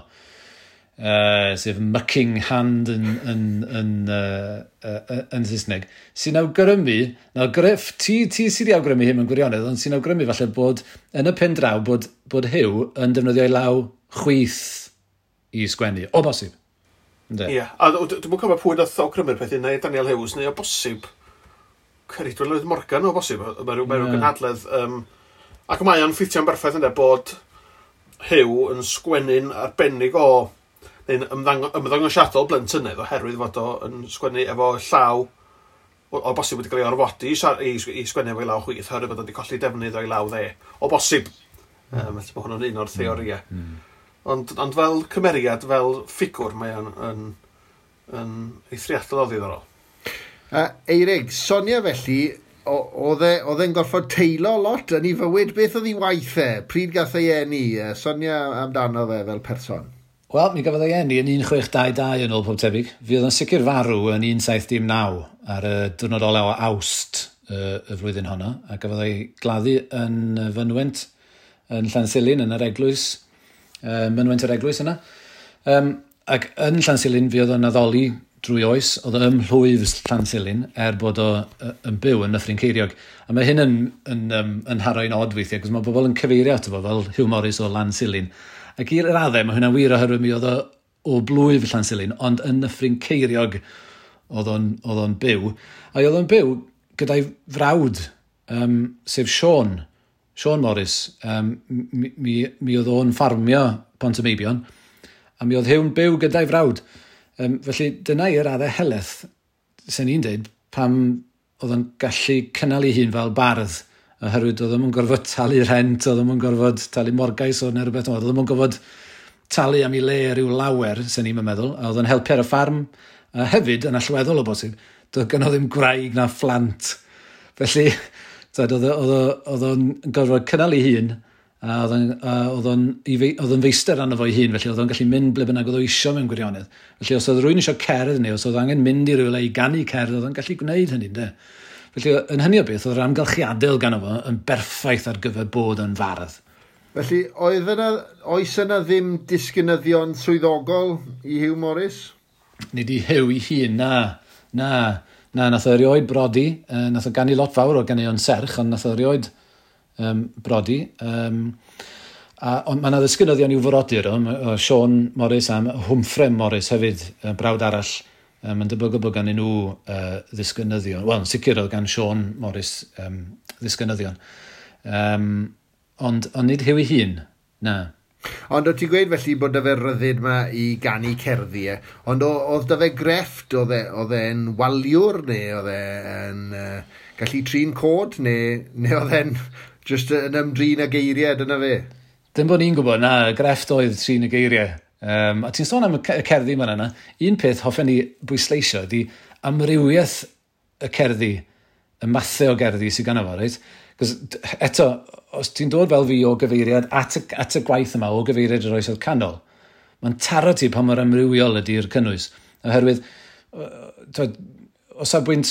uh, sef mucking hand yn, yn, yn, uh, uh, yn Saesneg, sy'n awgrymu, na greff, ti, ti sydd wedi awgrymu hyn yn gwirionedd, ond sy'n awgrymu falle bod yn y pen draw bod, bod hyw yn defnyddio ei law chwyth i sgwennu, o bosib. Ie, yeah. a dwi'n mwyn cofio pwy nath awgrymu'r peth neu Daniel Hughes, neu o bosib, Cerid Welydd Morgan o bosib, mae rhyw yeah. gynhadledd, um, ac mae o'n ffitio'n berffaith ynddo bod Hugh yn sgwennu'n arbennig o yn ymddangosiadol blentynedd oherwydd fod o yn sgwennu efo llaw o o bosib wedi cael ei orfodi i, i i sgwennu efo'i law chwyth oherwydd bod o'n wedi colli defnydd o'i law dde. O bosib. Mm. Um, felly mae hwnnw'n un o'r theoriau. Mm. Ond, ond fel cymeriad, fel ffigwr, mae o'n yn, yn eithriadol o ddiddorol. Uh, Eirig, Sonia felly, oedd e, e'n gorfod teilo lot yn ei fywyd. Beth oedd ei waith e? Pryd gath ei eni? Uh, Sonia amdano fe fel person? Wel, mi gafodd ei enni yn 1622 yn ôl pob tebyg. Fi oedd yn sicr farw yn 1719 ar y diwrnod olew o awst y, y flwyddyn honno, a gafodd ei gladdu yn fynwent yn Llansilin, yn yr eglwys, um, mynwent yr eglwys yna. Um, ac yn Llansilin fi oedd yn addoli drwy oes, oedd ym mhlwyf Llansilin er bod o yn byw yn Nyffryn Ceiriog. A mae hyn yn, yn, yn, yn haro'i'n odd weithiau, cos mae bobl yn cyfeirio ato fo fel Hugh Morris o Llansilin. Ac i'r raddau, mae hwnna'n wir oherwydd mi oedd o, o blwyf Llansilin, ond yn nyffryn ceiriog oedd o'n byw. A oedd o'n byw gyda'i frawd, um, sef Sean, Sean Morris, um, mi, mi, mi oedd o'n ffarmio Pont y Meibion, a mi oedd hwn byw gyda'i frawd. Um, felly dyna i'r raddau heleth, sy'n ni'n dweud, pam oedd o'n gallu cynnal ei hun fel bardd oherwydd oedd ddim yn gorfod talu rent, oedd ddim yn gorfod talu morgais o neu rhywbeth, oedd ddim yn gorfod talu am ei le rhyw lawer, sy'n ni'n meddwl, a oedd yn helpu ar y ffarm, a hefyd yn allweddol o bosib, doedd gen o ddim gwraig na fflant. Felly, oedd o'n gorfod cynnal ei hun, a oedd o'n feister arno fo'i hun, felly oedd o'n gallu mynd ble bynnag oedd o isio mewn gwirionedd. Felly os oedd rhywun eisiau cerdd neu os oedd angen mynd i rywle i gannu cerdd, oedd o'n gallu gwneud hynny, de. Felly, yn hynny o beth, oedd yr amgylchiadau gan fo yn berffaith ar gyfer bod yn fardd. Felly, oedd yna, oes yna ddim disgynyddion swyddogol i Hugh Morris? Nid i Hugh i hun, na. Na, na nath o erioed brodi. Uh, nath o gannu lot fawr o ganeuon serch, ond nath o erioed um, brodi. Um, a, ond mae yna ddisgynyddion i'w forodur o, o Sean Morris a Humphrey Morris hefyd, brawd arall Um, yn debygol bod gan nhw uh, ddisgynyddion. Wel, yn sicr oedd gan Sean Morris um, ddisgynyddion. Um, ond, ond nid hyw i hun, na. Ond o ti'n gweud felly bod dyfe ryddid yma i gannu cerddi e, ond oedd dyfe grefft, e, oedd e'n waliwr neu oedd e'n uh, gallu trin cod neu, neu oedd e'n just yn ymdrin y geiriau dyna fe? Dim bod ni'n gwybod, na, grefft oedd trin y geiriau. Um, a ti'n sôn am y cerddi ma'n yna, un peth hoffen ni bwysleisio ydi amrywiaeth y cerddi, y mathau o gerddi sydd gan efo, reit? Cos eto, os ti'n dod fel fi o gyfeiriad at y, at y gwaith yma o gyfeiriad yr oesoedd canol, mae'n taro ti pa mor amrywiol ydy'r cynnwys. Oherwydd, o safbwynt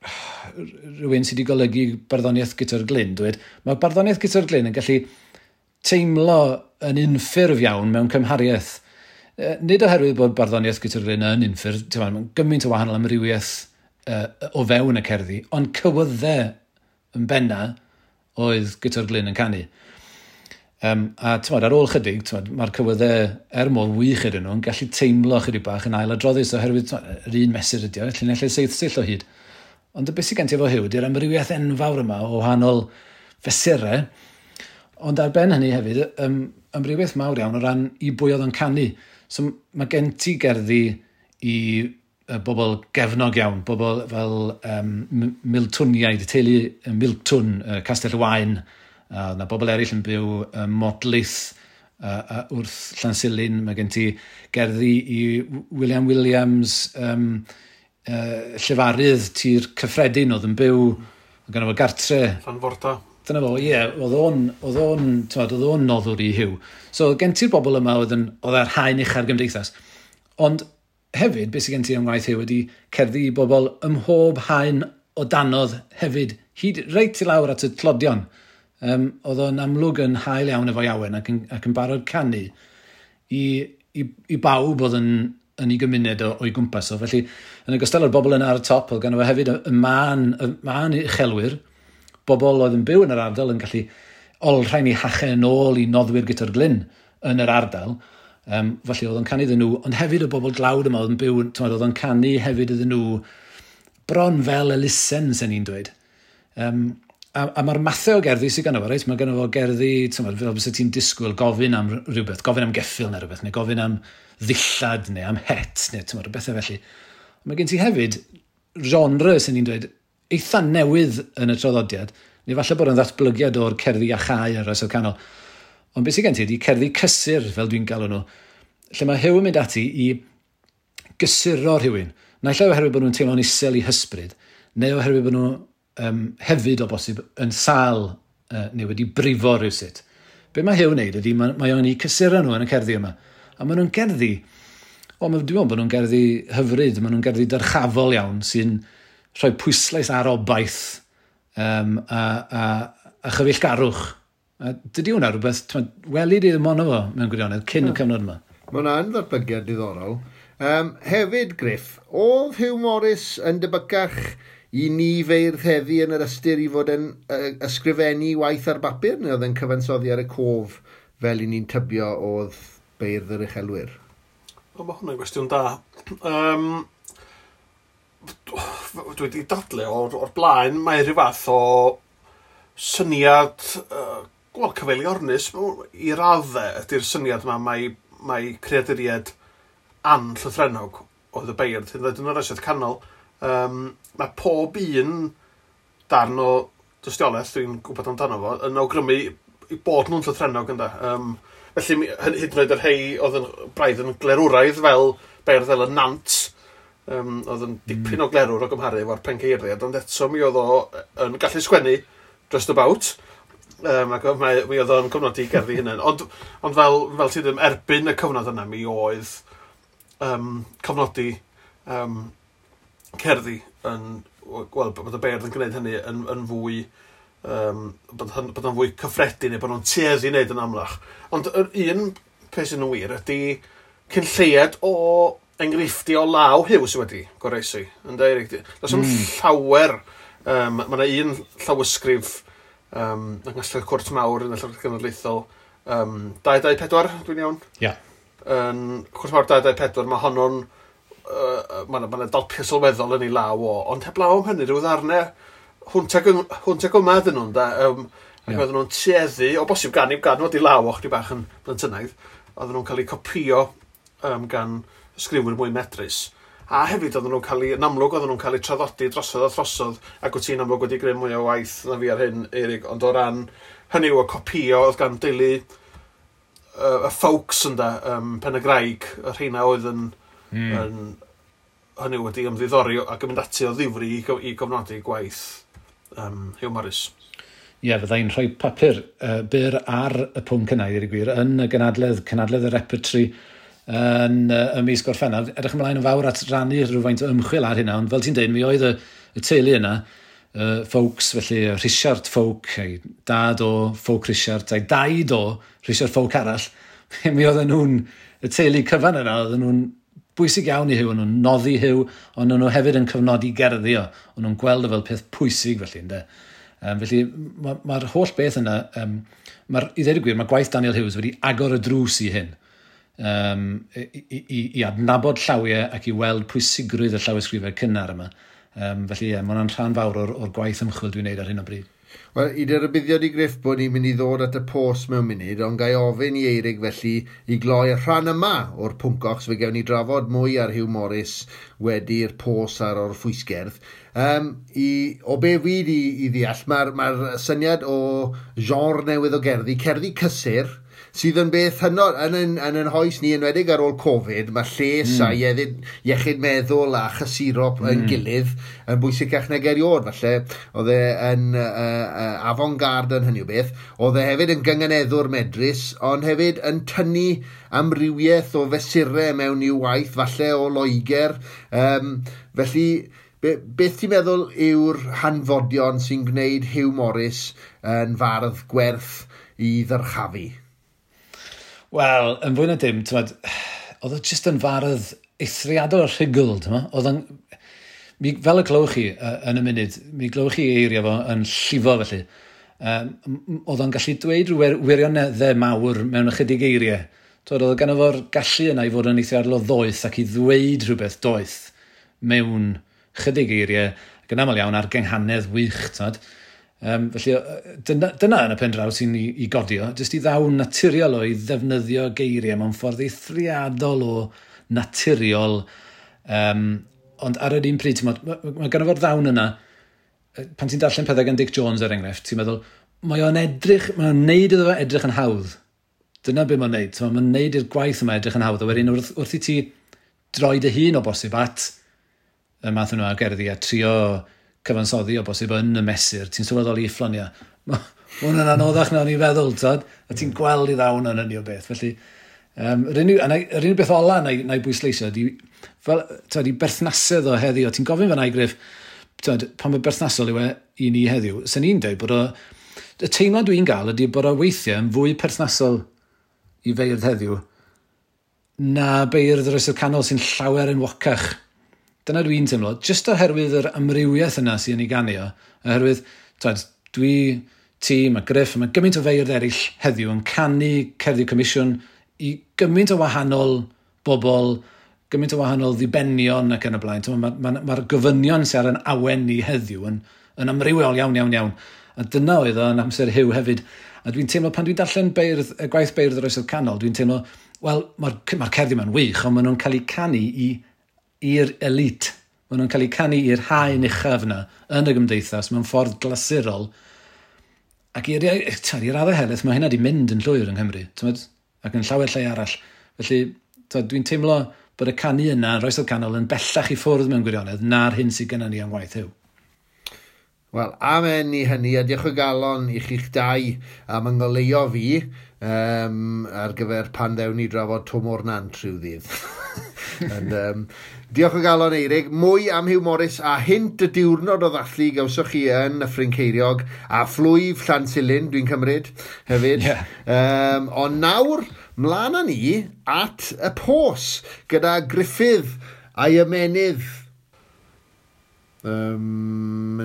rhywun sydd wedi golygu barddoniaeth gyda'r glyn, dweud, mae barddoniaeth gyda'r glyn yn gallu teimlo yn unffurf iawn mewn cymhariaeth. Nid oherwydd bod barddoniaeth gyda'r rhain yn unffurf, mae'n gymaint o wahanol amrywiaeth uh, o fewn y cerddi, ond cywyddau yn benna oedd gyda'r glyn yn canu. Um, a tywed, ar ôl chydig, mae'r cywyddau er mor wych ydyn nhw'n gallu teimlo chydig bach yn ail adroddus oherwydd tywed, yr un mesur ydy o, llinellau seith sill o hyd. Ond y beth sy'n gen ti efo hyw, di'r amrywiaeth enfawr yma o wahanol fesurau, Ond ar ben hynny hefyd, ym, ymrywiaeth mawr iawn o ran i bwy oedd yn canu. So mae gen ti gerddi i bobl gefnog iawn, bobl fel um, Miltwniaid, teulu Miltwn, uh, Castell Wain, uh, na bobl eraill yn byw uh, modlith uh, uh, wrth Llansilin. Mae gen ti gerddi i William Williams, um, uh, llefarydd tir cyffredin oedd yn byw, gan o gartre. Llanforta. Dyna fo, ie, yeah, oedd o'n, oedd o'n, oedd o'n noddwr i hiw. So, gen ti'r bobl yma oedd yn, oedd ar hain eich ar gymdeithas. Ond hefyd, beth sy'n gen ti am waith hiw ydy cerddi i bobl ym mhob hain o danodd hefyd, hyd reit i lawr at y tlodion. Um, oedd o'n amlwg yn hael iawn efo iawn ac yn, ac yn barod canu i, i, i bawb oedd yn, yn ei gymuned o'i gwmpas o. Felly, yn ogystal o'r bobl yna ar y top, oedd gan efo hefyd y man, y man uchelwyr, bobl oedd yn byw yn yr ardal yn gallu olrhain eu hachau yn ôl i noddwyr gyda'r glyn yn yr ardal. Um, felly oedd o'n canu iddyn nhw, ond hefyd y bobl glawd yma oedd yn byw, oedd o'n canu hefyd iddyn nhw bron fel elusen, sy'n ni'n dweud. Um, a, a mae'r mathau o gerddi sydd ganddo fo, reit? Mae ganddo fo gerddi, tyma, fel bys ti'n disgwyl gofyn am rhywbeth, gofyn am geffil neu rhywbeth, neu gofyn am ddillad, neu am het, neu tyma, rhywbethau felly. Mae gen ti hefyd genre sy'n ni'n dweud eitha newydd yn y traddodiad, neu falle bod yn ddatblygiad o'r cerddi a chai ar y canol. Ond beth sy'n gen ti ydy cerddi cysur, fel dwi'n galw nhw, lle mae hyw yn mynd ati i gysuro rhywun. Naill ai oherwydd bod nhw'n teimlo'n isel i hysbryd, neu oherwydd bod nhw um, hefyd o bosib yn sal uh, neu wedi brifo rhywsut. Be mae Hew yn neud ydy, mae, mae o'n i cysuro nhw yn y cerddi yma. A maen nhw'n gerddi, o, dwi'n meddwl bod nhw'n gerddi hyfryd, maen nhw'n gerddi dyrchafol iawn sy'n rhoi pwyslais ar obaith um, a, a, a chyfeillgarwch. A dydy hwnna rhywbeth, weli di ddim ond fo mewn gwirionedd, cyn y hmm. cyfnod yma. Mae hwnna yn ddatblygiad diddorol. Um, hefyd, Griff, oedd Hugh Morris yn debycach i ni feirdd heddi yn yr ystyr i fod yn uh, ysgrifennu waith ar bapur neu oedd yn cyfansoddi ar y cof fel i ni'n tybio oedd beirdd yr uchelwyr? O, mae hwnna'n gwestiwn da. Um, dwi wedi dadle o'r, or blaen, mae rhyw fath o syniad, uh, wel, cyfeili ornus i raddau ydy'r syniad yma mae, mae creaduried anllythrenog oedd y beirdd hyn ddod yn yr Asiad Canol. Um, mae pob un darn o dystiolaeth dwi'n gwybod amdano fo yn awgrymu i bod nhw'n llythrenog ynda. Um, felly hyd yn oed yr hei oedd yn braidd yn glerwraidd fel beirdd fel y Nant, um, oedd yn dipyn mm. o glerwr o gymharu efo'r pengeiriad, ond eto mi oedd o yn gallu sgwennu just about, um, ac mae, mi oedd o'n cyfnod i gerddi hynny. Ond, ond fel, fel ti ddim, erbyn y cyfnod yna, mi oedd um, cyfnodi um, cerddi yn, wel, bod y berdd yn gwneud hynny yn, yn fwy um, bod, bod o'n fwy cyffredin neu bod o'n tueddu i wneud yn amlach. Ond yr un peth sy'n wir ydy cyn lleiad o enghreiffti o law Hughes wedi goreisi. Yn dweud, Does mm. llawer, um, mae yna un llawysgrif um, yng Nghysledd Cwrt Mawr yn y Llyfrgell Genedlaethol, um, 224, dwi'n iawn? Ia. Yeah. Yn Cwrt Mawr 224, mae honno'n, uh, mae yna ma dalpio sylweddol yn ei law o, ond heblaw am hynny, rhyw ddarnau, hwnt ag yma ydyn nhw'n da, um, ac yeah. oedden nhw'n tueddu, o bosib gan i'w gan i law o chdi bach yn blentynaidd, oedden nhw'n cael eu copio um, gan sgriwyr mwy medrus. A hefyd oedden nhw'n cael eu, yn amlwg oedden nhw'n cael eu traddodi drosodd a throsodd ac wyt ti'n amlwg wedi greu mwy o waith na fi ar hyn, Eirig, ond o ran hynny yw o copio oedd gan deulu uh, y folks ynda, um, pen y graig, y rheina oedd yn, mm. yn hynny wedi ymddiddori ac yn mynd ati o ddifri i, i gofnodi gwaith um, Hugh Morris. Ie, yeah, fyddai'n rhoi papur uh, byr ar y pwnc yna, i'r gwir, yn y gynadledd, cynadledd y repertory yn y mis gorffennaf. Edrych ymlaen yn fawr at rannu rhywfaint o ymchwil ar hynna, ond fel ti'n dweud, mi oedd y, y teulu yna, uh, folks, felly Richard Folk, ei dad o Folk Richard, ei daid o Richard Folk arall, mi oedd nhw'n y teulu cyfan yna, oedd nhw'n bwysig iawn i hyw, o'n nhw'n noddi hyw, ond nhw hefyd yn cyfnodi gerddi o, o'n nhw'n gweld y fel peth pwysig felly, ynddo. Um, felly mae'r ma, ma holl beth yna, um, ma i ddweud y gwir, mae gwaith Daniel Hughes wedi agor y drws i hyn um, i, i, i adnabod llawiau ac i weld pwysigrwydd y llawysgrifau cynnar yma. Um, felly ie, yeah, mae rhan fawr o'r, or gwaith ymchwil dwi'n neud ar hyn o bryd. Wel, i dy'r byddiad i griff bod ni'n mynd i ddod at y pos mewn munud, ond gai ofyn i Eirig felly i gloi y rhan yma o'r pwncoch, fe gewn ni drafod mwy ar Hugh Morris wedi'r pos ar o'r ffwysgerdd. Um, i, o be fi di, i ddeall, mae'r ma syniad o genre newydd o gerddi, cerddi cysur, sydd yn beth hynod yn, yn, yn, yn hoes ni enwedig ar ôl Covid, mae lles mm. a iedyd, iechyd meddwl a chysuro mm. yn hmm. gilydd yn bwysicach nag eriod. Falle, oedd e yn uh, uh, avant-garde yn hynny o beth. Oedd e hefyd yn gyngeneddwr medrus, ond hefyd yn tynnu amrywiaeth o fesurau mewn i'w waith, falle o Loegr. Um, felly, Be, beth ti'n meddwl yw'r hanfodion sy'n gwneud Hugh Morris yn fardd gwerth i ddyrchafu? Wel, yn fwy na dim, oedd o jyst yn fardd eithriadol rhugl. Oedd yn... Mi, fel y glywch chi uh, yn y munud, mi glywch chi eirio fo yn llifo felly. Um, oedd o'n gallu dweud wir, wirioneddau mawr mewn ychydig eiriau. Oedd oedd gan efo'r gallu yna i fod yn eithriadol o ddoeth ac i ddweud rhywbeth doeth mewn chydig eiriau, ac yn aml iawn ar genghanedd wych, tyd. Um, felly, dyna, dyna yn y pen draw sy'n i, i godio, jyst i ddawn naturiol o i ddefnyddio geiriau mewn ffordd eithriadol o naturiol. Um, ond ar yr un pryd, mae ma, ma gan o'r ddawn yna, pan ti'n darllen pethau gan Dick Jones er enghraifft, ti'n meddwl, mae o'n edrych, mae o'n neud iddo fe edrych yn hawdd. Dyna beth mae'n neud. Mae'n neud i'r gwaith yma edrych yn hawdd. A wedyn wrth, wrth i ti droi dy hun o bosib at y math yna o gerddi a trio cyfansoddi o bosib yn y mesur, ti'n sylweddoli i fflonio. Mae hwnna'n anoddach na o'n i'n feddwl, tad, a ti'n gweld i ddawn yn hynny o beth. Felly, um, yr, unig, yr unig beth ola na, na i bwysleisio, di, fel, tad, i berthnasedd o heddiw, ti'n gofyn fan Griff, tad, pan mae berthnasol yw e i ni heddiw, sy'n ni'n dweud bod o, y teimlad dwi'n gael ydy bod o weithiau yn fwy perthnasol i feirdd heddiw na beirdd yr ysgol canol sy'n llawer yn wacach Dyna dwi'n teimlo, jyst oherwydd yr amrywiaeth yna sy'n ei ganio, oherwydd, twed, dwi, ti, mae Griff, mae gymaint o feirdd eraill heddiw yn canu cerddi comisiwn i gymaint o wahanol bobl, gymaint o wahanol ddibenion ac yn y blaen. Mae'r ma, ma, ma gofynion sy'n ar yn awen ni heddiw yn, yn amrywiol iawn, iawn, iawn. A dyna oedd o'n amser hyw hefyd. A dwi'n teimlo, pan dwi'n darllen beirdd, y gwaith beirdd yr oesodd canol, dwi'n teimlo, wel, mae'r ma, cerddi ma'n wych, ond maen nhw'n cael eu canu i i'r elit. Maen nhw'n cael eu canu i'r haen uchaf yna yn y gymdeithas mewn ffordd glasurol. Ac i'r, i'r raddau helaeth, mae hynna wedi mynd yn llwyr yng Nghymru, tymod? ac yn llawer lle arall. Felly, dwi'n teimlo bod y canu yna, yr o'r canol, yn bellach i ffwrdd mewn gwirionedd na'r hyn sydd gennym ni am waith yw. Wel, amen i hynny, a diolch o galon i chi'ch dau am yngoleio fi um, ar gyfer pan ddewn ni drafod Tom Ornan trwy ddydd. And, um, diolch o galon Eirig, mwy am Hugh Morris a hint y diwrnod o ddathlu gawsoch chi yn y Ffrin Ceiriog a Fflwyf Llansilin, dwi'n cymryd hefyd. Yeah. Um, ond nawr, mlaen â ni at y pos gyda Griffith a'i ymenydd Um.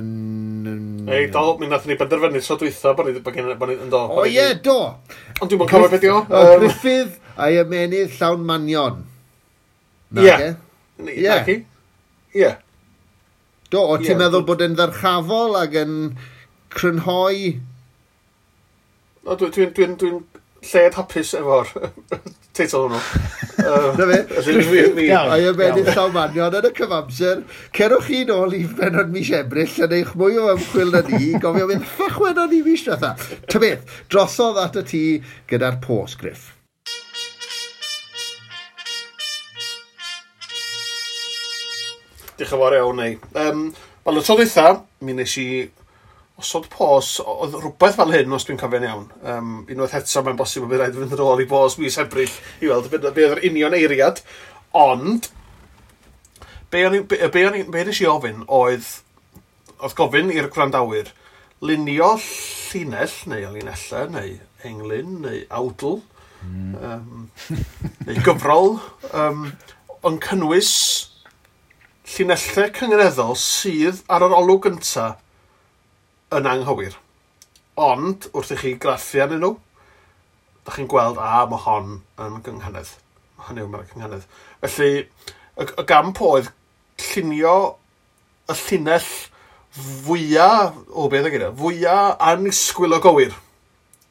Ei, do, mi nath ni benderfynu tro dwytha bod ni'n bod ni'n do. O ie, do! Ond dwi'n mwyn cofio beth o. Griffith a'i ymenydd llawn manion. Ie. Ie. Ie. Do, o ti'n meddwl bod yn ddarchafol ac yn crynhoi... O, dwi'n dwi, dwi, dwi lled hapus efo'r teitl hwnnw. Na fe? A i ymenydd llawmanion yn y cyfamser, cerwch chi nôl i fenod mis ebryll yn eich mwy o ymchwil na ni, gofio fydd ffechwen o'n i mis diwetha. Ta beth, drosodd at y tŷ gyda'r posgriff. Diolch yn fawr iawn, neu. Um, Wel, y tro dweitha, mi nes i osod pos, oedd rhywbeth fel hyn, os dwi'n cofio'n iawn. Um, unwaith eto, mae'n bosib bod rhaid fynd yn ôl i bos mis Ebrill i weld beth oedd yr union eiriad. Ond, be, o'n, i, be, be, o'n, be nes i ofyn oedd, oedd gofyn i'r gwrandawyr, lunio llinell, neu linellau, neu englyn, neu awdl, mm. um, neu gyfrol, um, yn cynnwys llinellau cyngreddol sydd ar yr olwg gyntaf yn anghywir. Ond, wrth i chi graffu arnyn nhw, da chi'n gweld, a, mae hon yn gynghanedd. Hynny yw, mae'n gynghanedd. Felly, y, y gamp oedd llunio y llinell fwyaf, o beth ag e yna, fwyaf anisgwyl o gywir.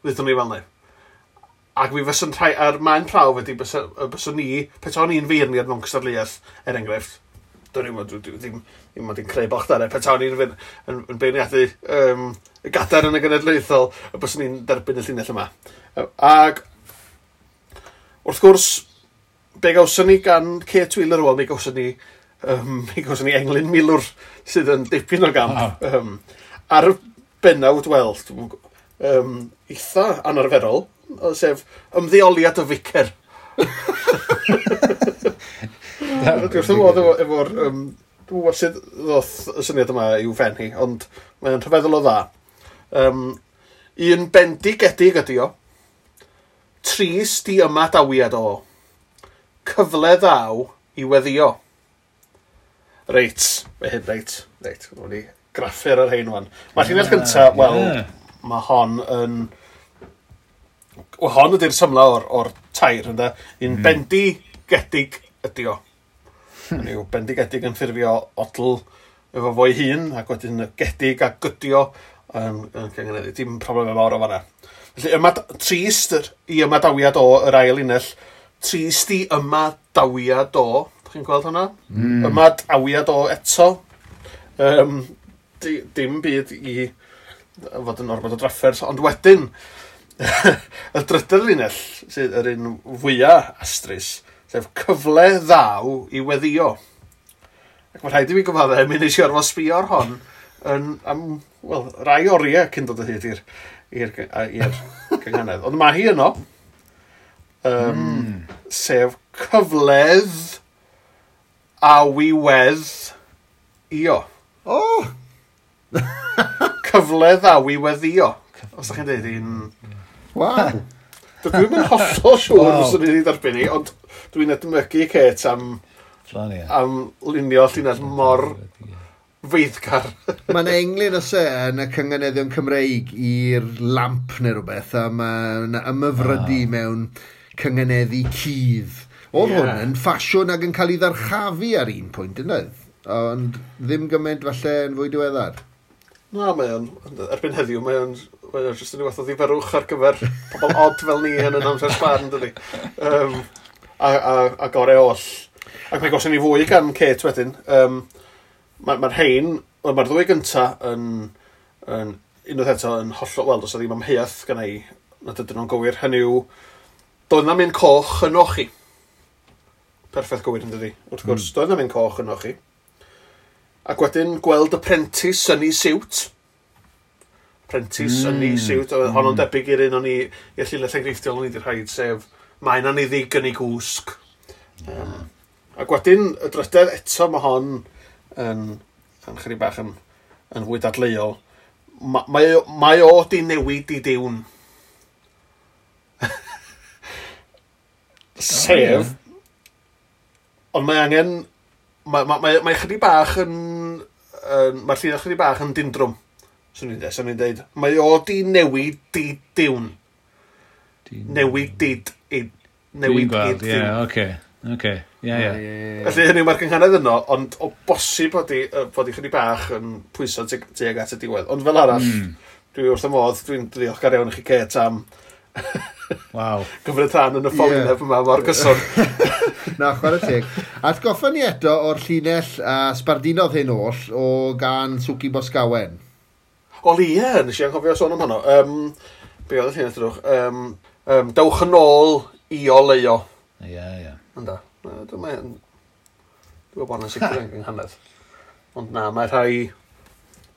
ddyddwn ni fel neu. Ac mi fysyn rhai, a'r maen prawf ydy, byswn ni, pet o'n i'n feirniad mewn cystadleuaeth, er enghraifft, Dwi'n ddim, ddim, ddim ond i'n creu bochdarau, e, pe tawn i'n yn, yn beirniadu um, y gadar yn y genedlaethol, y bys ni'n derbyn y llinell yma. Ac wrth gwrs, be gawson ni gan Kate Wheeler, wel, mi gawson ni, um, mi gawson ni englyn milwr sydd yn dipyn o gamp. Ah. Um, ar y benawd, wel, um, eitha anarferol, sef ymddeoliad o ficer. Dwi'n gwybod efo'r... Dwi'n gwybod sydd ddoth y syniad yma i'w fen hi, ond mae'n rhyfeddol o dda. Um, un bendigedig ydi o. Tris di yma dawiad o. Cyfle ddaw i weddio. Reit, fe hyn, reit, reit. Nw'n ni graffu'r ar hein wan. Mae llinell ah, gyntaf, yeah. wel, yeah. mae hon yn... Wel, Hon ydy'r symla o'r, or tair, ynddo. Un mm. bendigedig ydi o. Hmm. Yw bendigedig yn ffurfio odl efo fo'i hun ac wedyn gedig a gydio yn, yn cyngeneddi. Dim problem mawr o fanna. Felly yma trist i ymadawiad o yr ail unell. Trist i ymadawiad o. Dach chi'n gweld hwnna? Mm. Ymadawiad o eto. Um, di, dim byd i fod yn ormod o drafferth. Ond wedyn, y drydydd linell, sydd yr un fwyaf astrus, Sef cyfle ddaw i weddio. Ac mae rhaid i mi gyfadda, mi nes i orfod sbio ar hon yn, am, wel, rai oriau cyn dod o hyd i'r gynghanedd. Ond mae hi yno, um, mm. sef cyfledd a awiwedd io. O! Oh. cyfledd awiwedd io. Os da chi'n dweud un... Wow! Dwi'n mynd hollol siŵr wow. fyswn i'n ei ddarbennu, ond dwi'n edmygu Kate am, am lunio llunas mor feiddgar. Mae'n englyn o se yn y cyngeneddion Cymreig i'r lamp neu rhywbeth, a mae'n ymyfrydu ah. mewn cyngeneddi cydd. Oedd yeah. hwn yn ffasiwn ac yn cael ei ddarchafu ar un pwynt, yn oedd? Ond ddim gymaint falle yn fwy diweddar. Na, mae o'n, erbyn heddiw, mae o'n Mae o'n jyst yn rhywbeth o ddiferwch ar gyfer pobl odd fel ni yn yn amser sbar yn dydi. Um, a, a, a gore oll. Ac mae gosyn ni fwy gan Kate wedyn. Um, Mae'r ma, ma rhain, mae'r ddwy gynta yn, yn unwaith eto yn hollol, wel, dos o ddim amheuaeth gan ei, na dydyn nhw'n gywir, hynny yw, doedd na mynd coch yn ochi. Perffaith gywir yn dydi. Wrth gwrs, mm. doedd na mynd coch yn ochi. Ac wedyn gweld y prentis yn ei siwt prentis mm. yn ei siwt. mm. hon o'n mm. debyg i'r un o'n i, i'r llunau greithdiol o'n i wedi rhaid, sef mae'n mae na'n ei ddigon i gwsg. Um, ac wedyn, y drydedd eto mae hon yn, yn chyri bach yn, yn fwy dadleuol. Ma, mae, mae o di newid i diwn. Sef, ond mae angen, mae, mae, mae, mae chyri bach yn, yn mae'r llun chyri bach yn dindrwm. Swn i'n dweud, swn i'n dweud, mae o di newid di diwn. Newid did id. Newid id diwn. Ie, oce. Oce, ie, ie. Felly hynny mae'r gynghanedd yno, ond o bosib bod i, bod i chynni bach yn pwyso tuag at y diwedd. Ond fel arall, mm. dwi wrth y modd, dwi'n ddiolchgar iawn i chi Cet am Waw. Gyfryd rhan yn y ffolin yeah. yma mor gyson. Na, chwarae teg. A goffa ni eto o'r llinell a sbardinodd hyn oll o gan Suki Bosgawen. O ie, nes i anghofio sôn am hwnnw. Um, be oedd y llun ydych? Um, um, dewch yn ôl i o leio. Ie, ie. Yeah. Ynda. Dwi'n meddwl, dwi'n meddwl bod yn sicr yn gynghanedd. Ond na, mae rhai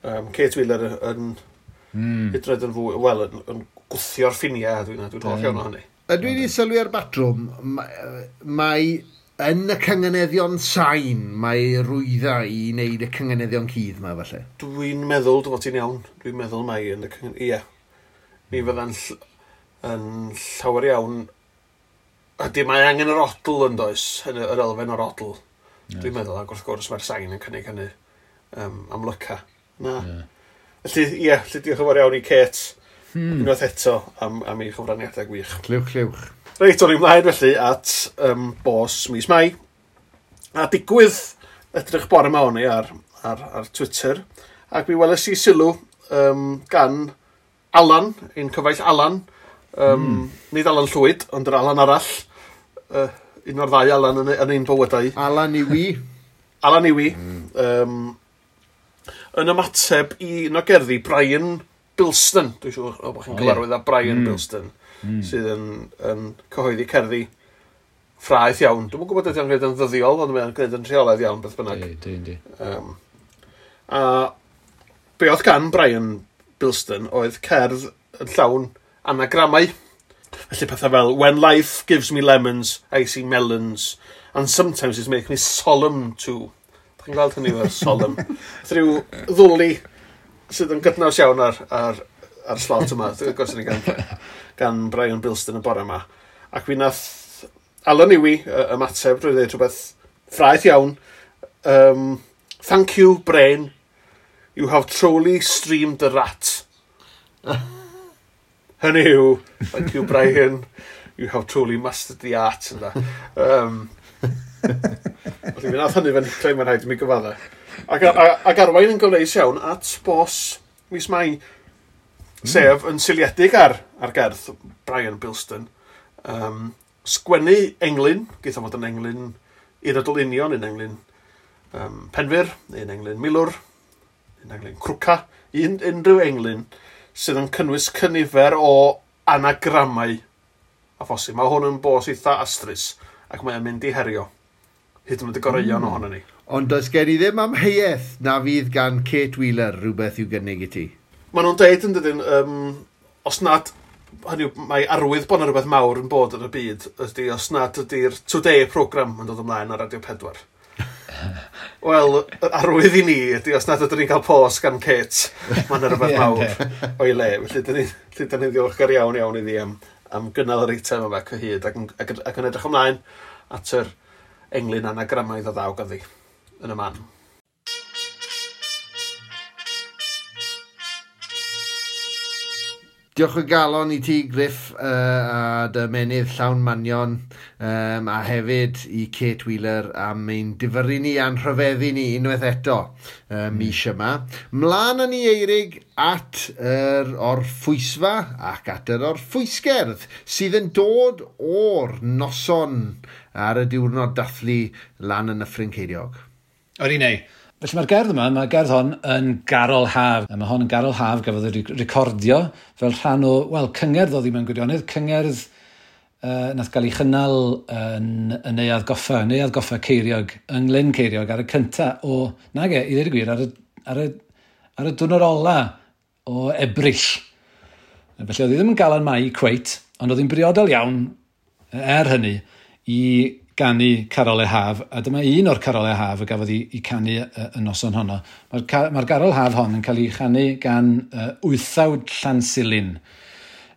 um, Kate Wheeler yn mm. hydred yn fwy, wel, yn, yn gwthio'r ffiniau, dwi'n dwi hoff iawn o hynny. Dwi wedi sylwi ar batrwm, mae yn y cyngeneddion sain mae rwydda i wneud y cyngeneddion cydd yma falle? Dwi'n meddwl, dwi'n ti'n iawn, dwi'n meddwl mae yn y cyngeneddion, ie. Mi hmm. fydda'n ll yn llawer iawn, ydy mae angen yr odl yn does, yn yr elfen o'r odl. Yes. Dwi'n meddwl, ac wrth gwrs mae'r sain yn cynnig hynny um, amlyca. Na. Yeah. Felly, ie, yeah, lle diolch yn fawr iawn i Kate, hmm. unwaith eto, am, am ei chyfraniadau gwych. Clywch, clywch. Reit, o'n i'n mlaen felly at um, bos mis Mai. A digwydd edrych bore yma o'n i ar, ar, ar Twitter. Ac mi weles i sylw um, gan Alan, un cyfaill Alan. Um, mm. Nid Alan Llwyd, ond yr Alan arall. Uh, un o'r ddau Alan yn, yn ein bywydau. Alan Iwi. Alan Iwi. Mm. Um, yn ymateb i un o gerddi Brian Bilston. Dwi'n siŵr o bod chi'n cyfarwydd â Brian mm. Bilston mm. sydd yn, yn cyhoeddi cerddi ffraeth iawn. Dwi'n gwybod ydy'n gwneud yn ddyddiol, ond mae'n gwneud yn rheolaidd iawn beth bynnag. Di, di. di. Um, a be oedd gan Brian Bilston oedd cerdd yn llawn anagramau. Felly pethau fel, when life gives me lemons, I see melons, and sometimes it makes me solemn too. Chi'n gweld hynny fel solemn. Rhyw ddwli sydd yn gydnaws iawn ar, ar ar slot yma, gwrs ni gan, gan Brian Bilston y bore yma. Ac fi nath Alan Iwi ymateb, rwy'n dweud rhywbeth ffraith iawn. Um, Thank you, Brain. You have truly streamed the rat. Hynny yw, thank you, Brian. You have truly mastered the art. Yna. Um, Felly, mi nath hynny fe'n creu mae'n rhaid i mi gyfadda. Ac, ac arwain yn gyfleus iawn at bos mis mai Hmm. Sef yn syliedig ar, ar gerth Brian Bilston. Um, sgwennu englyn, geitha fod yn englyn i'r adolunion, yn englyn um, penfyr, un englyn milwr, yn englyn crwca, un, unrhyw englyn sydd yn cynnwys cynifer o anagramau a phosib. Mae hwn yn bos eitha astrus ac mae'n mynd i herio. Hyd yn oed y goreion mm. ohono ni. Ond does gen i ddim am heieth na fydd gan Kate Wheeler rhywbeth i'w gynnig i ti. Maen nhw'n deud yn dydyn, um, os nad hynny mae arwydd bod yna rhywbeth mawr yn bod yn y byd, ydy os nad ydy'r Today program yn dod ymlaen ar Radio 4. Wel, arwydd i ni ydy os nad ydyn ni'n cael pos gan Kate, mae yna rhywbeth mawr o'i le. Felly, dyn ni'n ni, ni ddiolchgar iawn iawn iddi am, am gynnal yr eitem yma cyhyd ac, ac, ac yn edrych ymlaen at yr englyn anagramaidd o ddaw ganddi yn y man. Diolch o galon i ti, Griff, uh, a dy menydd llawn manion, um, a hefyd i Kate Wheeler am ein difyru ni a'n rhyfeddu ni unwaith eto um, mm. mis yma. Mlaen yn ni eirig at yr orffwysfa ac at yr er orffwysgerdd sydd yn dod o'r noson ar y diwrnod dathlu lan yn y Ffrinceiriog. O'r un ei. Felly mae'r gerdd yma, mae'r gerdd hon yn Garol Haf. A mae hon yn Garol Haf gafodd ei recordio fel rhan o, wel, cyngerdd oedd hi mewn gwirionedd, cyngerdd uh, nath gael ei chynnal yn, yn neuad goffa, neuad goffa ceiriog, yng Nglyn Ceiriog ar y cynta o, nag e, i ddweud y gwir, ar y, ar y, ar y dwrnod ola o Ebrill. Felly oedd hi ddim yn galan mai cweit, ond oedd hi'n briodol iawn er hynny i ganu Carol e Haf, a dyma un o'r Carol e Haf y gafodd ei, ei canu y noson honno. Mae'r ma Carol Haf hon yn cael ei chanu gan uh, wythawd Llansilin.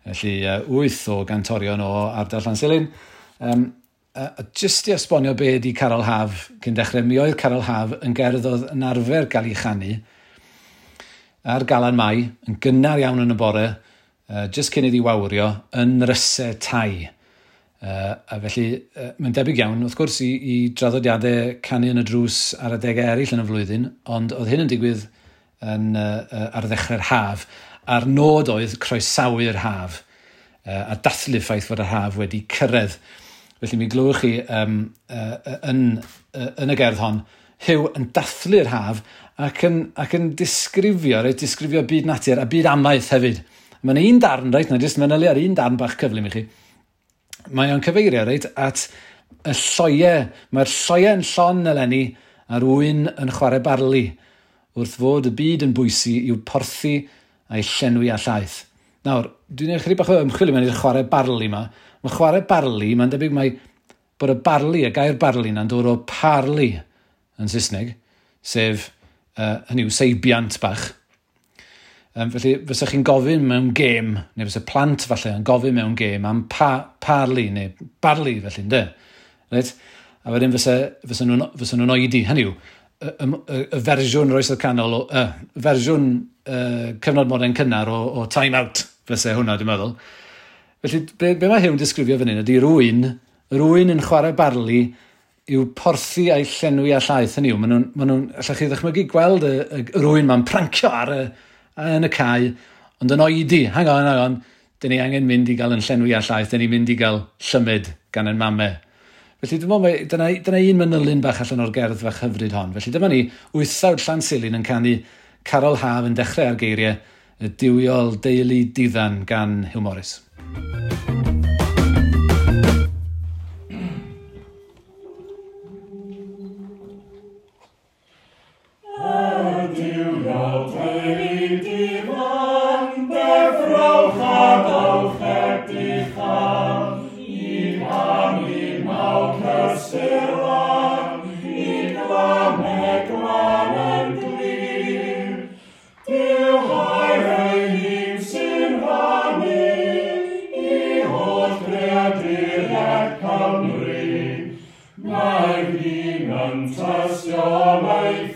Felly uh, wyth o gantorion o Ardal Llansilin. Um, a jyst i esbonio be ydi Carol Haf cyn dechrau, mi oedd Carol Haf yn gerdd oedd yn arfer gael ei chanu ar galan mai, yn gynnar iawn yn y bore, uh, jyst cyn iddi wawrio, yn rysau tai. Uh, a felly, uh, mae'n debyg iawn, wrth gwrs, i, i draddodiadau canu yn y drws ar y degau eraill yn y flwyddyn, ond oedd hyn yn digwydd yn, uh, uh, ar ddechrau'r haf. A'r nod oedd croesawu'r haf, uh, a dathlu ffaith fod y haf wedi cyrraedd. Felly mi glywch chi um, uh, yn, uh, yn y gerdd hon, Hyw yn dathlu'r haf ac yn, ac yn disgrifio, reit, disgrifio byd natur a byd amaeth hefyd. Mae'n un darn, reit, na jyst manylu ar un darn bach cyflym i chi mae o'n cyfeirio reit at y lloiau. Mae'r lloiau yn llon eleni a'r wyn yn chwarae barlu wrth fod y byd yn bwysu i'w porthu a'i llenwi a llaeth. Nawr, dwi'n ei chi bach o ymchwil i mewn i'r chwarae barli yma. Mae chwarae barli, mae'n debyg mai bod y barli, y gair barli na'n dod o parli yn Saesneg, sef, uh, hynny yw, seibiant bach Um, felly, fysa chi'n gofyn mewn gêm, neu fysa plant falle yn gofyn mewn gêm am pa, parli, neu barli felly, ynddo? Right? A wedyn fysa, fysa nhw'n fysa nhw oedi, hynny yw, y, y, y fersiwn roes y canol, y uh, fersiwn uh, cyfnod modern cynnar o, o time out, fysa hwnna, dwi'n meddwl. Felly, be, be mae Hewn disgrifio fan hyn ydy rwy'n, rwy'n yn chwarae barli yw porthu a'i llenwi a llaeth, hynny yw, maen nhw'n, ma nhw allach chi ddechmygu gweld y, y, y rwy'n ma'n prancio ar y, yn y cae, ond yn oedi, hang on, hang on, dyn ni angen mynd i gael yn llenwi a llaeth, dyn ni mynd i gael llymyd gan yn mamau. Felly dyma, dyna, dyna un manylun bach allan o'r gerdd fach hyfryd hon. Felly dyma ni, wythawd llan silin yn canu Carol Haf yn dechrau ar geiriau y diwiol deulu diddan gan Hugh Morris. Christ your life.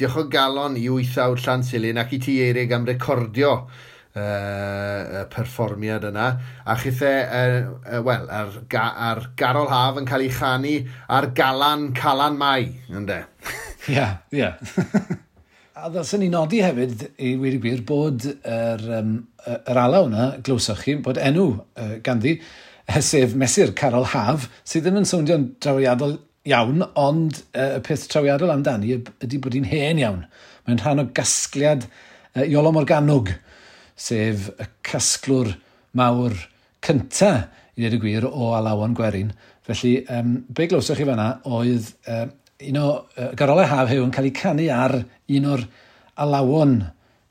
diolch o galon i wythawd Llansilin ac i ti Eirig am recordio uh, y perfformiad yna a chythe, uh, uh, wel, ar, ga, ar Garol Haf yn cael ei chanu ar Galan Calan Mai, ynddo? Ia, ia. A ddylswn ni nodi hefyd i wir i gwir bod yr, um, yr alaw yna, glywsoch chi, bod enw uh, ganddi, sef mesur Carol Haf, sydd ddim yn swnio'n drawiadol iawn, ond uh, y peth trawiadol amdani ydy bod hi'n hen iawn. Mae'n rhan o gasgliad uh, Iolo Morganwg, sef y casglwr mawr cyntaf, i ddweud y gwir, o Alawon Gwerin. Felly, um, be glywsoch chi fanna oedd uh, un o uh, garolau haf hew yn cael ei canu ar un o'r alawon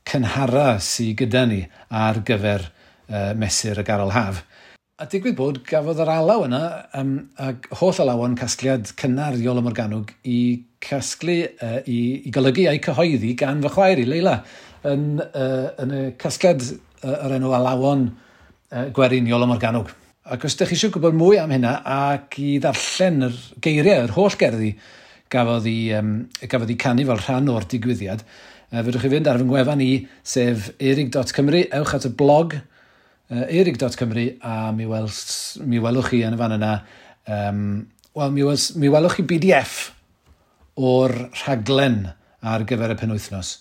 cynhara sydd gyda ni ar gyfer uh, mesur y garol haf. A digwydd bod, gafodd yr alaw yna, um, ac holl alawan casgliad cynnar Iolo Morganwg i casglu, uh, i, i golygu a'i cyhoeddi gan fy chwaer i, Leila, yn, uh, yn y casgliad uh, yr enw alawon uh, gwerin Iolo Morganwg. Ac os ydych chi eisiau gwybod mwy am hynna ac i ddarllen yr geiriau, yr holl gerddi gafodd i, um, gafodd i canu fel rhan o'r digwyddiad, uh, fydwch chi fynd ar fy ngwefan i, sef erig.cymru, ewch at y blog, uh, eirig.cymru a mi, wels, mi welwch chi yn y fan yna, um, wel, mi, wels, mi welwch chi BDF o'r rhaglen ar gyfer y penwythnos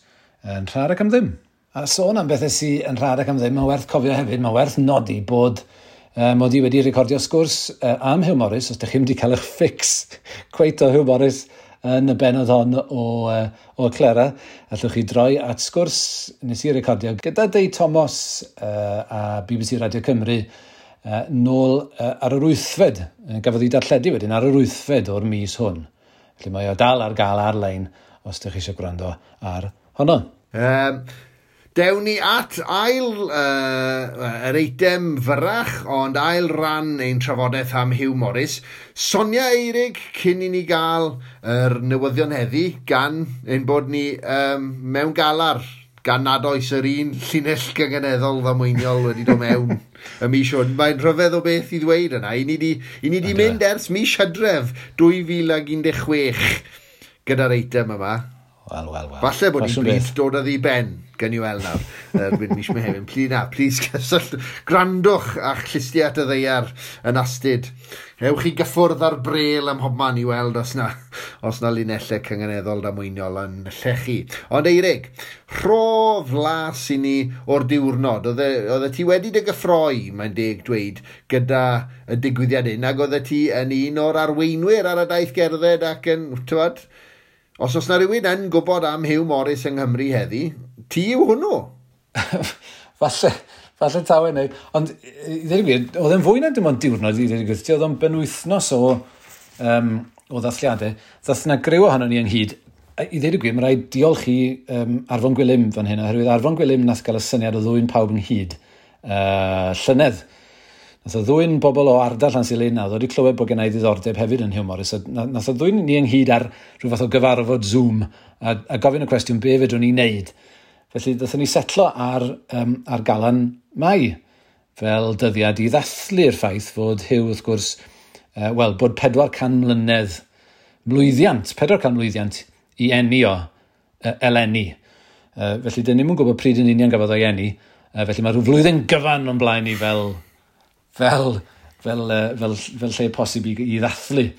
yn rhar ac am ddim. A sôn am bethau sy'n yn rhar ac am ddim, mae werth cofio hefyd, mae werth nodi bod um, oedd i wedi recordio sgwrs uh, am Hugh Morris, os ydych chi wedi cael eich ffix cweith o Hugh Morris, yn y benod hon o, uh, o Clara. Allwch chi droi at sgwrs nes i recordio gyda Dei Thomas uh, a BBC Radio Cymru uh, nôl uh, ar yr wythfed. Gafodd ei darlledu wedyn ar yr wythfed o'r mis hwn. Felly mae o dal ar gael ar-lein os ydych chi eisiau gwrando ar honno. Um, Dewn ni at ail, uh, yr eitem fyrach, ond ail ran ein trafodaeth am Hugh Morris. Sonia Eirig, cyn i ni gael yr newyddion heddi, gan ein bod ni um, mewn galar gan nad oes yr un llinell gyngeneddol ddamweiniol wedi dod mewn y mis hwn. Mae'n rhyfedd o beth i ddweud yna. I ni di, i ni di e. mynd ers mis hydref 2016 gyda'r eitem yma. Wel, wel, wel. Falle bod ni'n bryd dod a ddi ben gen i weld nawr, erbyn mis mewn hefyd. Pli na, plis cysyllt, grandwch a'ch a at y ddeiar yn astyd. Ewch chi gyffwrdd ar brel am hobman i weld os na, os na linellau cyngeneddol da mwyniol yn llechi. Ond Eirig, rho flas i ni o'r diwrnod. Oedde e ti wedi dy gyffroi, mae'n deg dweud, gyda y digwyddiad un. ac oedde ti yn un o'r arweinwyr ar y daith gerdded ac yn, tywed, Os oes na rhywun yn gwybod am Hugh Morris yng Nghymru heddi, ti yw hwnnw? falle, falle tawe neu. Ond, i ddweud gwir, oedd e'n fwy na dim ond diwrnod i ddweud gwir. Oedd o'n benwythnos o, um, o ddathliadau. Ddath na grew ohono ni ynghyd. I ddweud gwir, mae rhaid diolch i um, Arfon Gwilym fan hyn, oherwydd Arfon Gwilym nath gael y syniad o ddwy'n pawb ynghyd. Uh, llynedd. Nath o ddwy'n bobl o ardal Llan Silena, ddod i clywed bod gennau ddiddordeb hefyd yn hiwmor. So, nath o ddwy'n ni ynghyd ar rhyw fath o gyfarfod Zoom a, a gofyn y cwestiwn be fedrwn ni wneud. Felly, ddothon ni setlo ar, um, ar galan mai fel dyddiad i ddathlu'r ffaith fod Hugh, wrth gwrs, uh, wel, bod 400 mlynedd mlwyddiant, 400 mlwyddiant i enni o uh, eleni. Uh, felly, dyn ni'n gwybod pryd yn union gafodd o'i enni, uh, felly mae rhyw flwyddyn gyfan o'n blaen i fel, fel, fel, fel, fel, fel lle posib i, i ddathlu.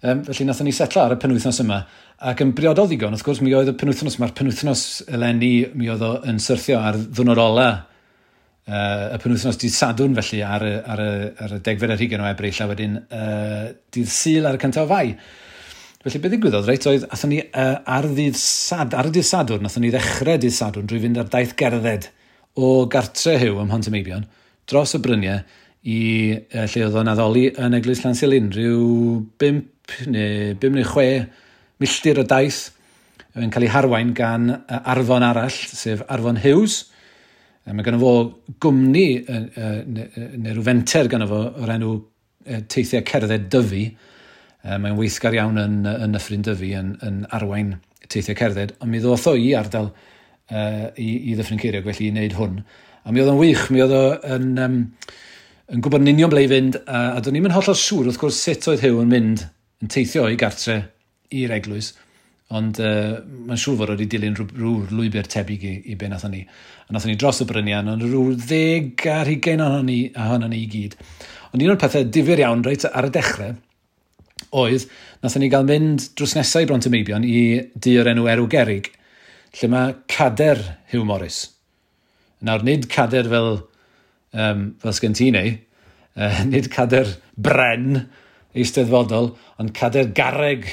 Um, felly, nathon ni setlo ar y penwythnos yma Ac yn briodol ddigon, wrth gwrs, mi oedd y penwthnos, mae'r penwthnos eleni, mi oedd o yn syrthio ar ddwnod ola uh, y penwthnos dydd Sadwn felly ar y, ar y, ar y degfed ar hugen o ebryll, a wedyn uh, dydd syl ar y cyntaf o fai. Felly beth ddigwyddodd, reit, oedd athyn ni uh, ar, ddydd sad, ar y dydd sadwn, athyn ni ddechrau dydd sadwn drwy fynd ar daith gerdded o gartre hyw ym Mhontameibion dros y bryniau i uh, lle oedd o'n addoli yn Eglwys Lansilin, rhyw 5 neu 5 neu 6 milltir o daith yn cael ei harwain gan arfon arall, sef arfon Hughes. Mae gennym fo gwmni neu rhyw fenter gennym fo o'r enw teithiau cerdded dyfu. Mae'n weithgar iawn yn, yn Nyffryn Dyfu yn, yn arwain teithiau cerdded, ond mi ddoth o i ardal uh, i, i ddyffryn Ceiriog, felly i wneud hwn. A mi oedd o'n wych, mi oedd o'n um, yn gwybod yn union ble i fynd, a, a do'n ni'n hollol siŵr wrth gwrs sut oedd Hew yn mynd yn teithio i gartre i'r eglwys, ond uh, mae'n siŵr fod wedi dilyn rhyw, rhyw lwybr tebyg i, i be nathon ni. A nathon ni dros y bryniau, ond rhyw ddeg ar hugain ohono ni, ohono ni i gyd. Ond un o'r pethau difyr iawn reit ar y dechrau, oedd nathon ni gael mynd drws nesau i Bront y Meibion i dyr enw Erw Gerig, lle mae cader Hugh Morris. Nawr, nid cader fel, um, fel sgen ti neu, uh, nid cader bren eisteddfodol, ond cader garreg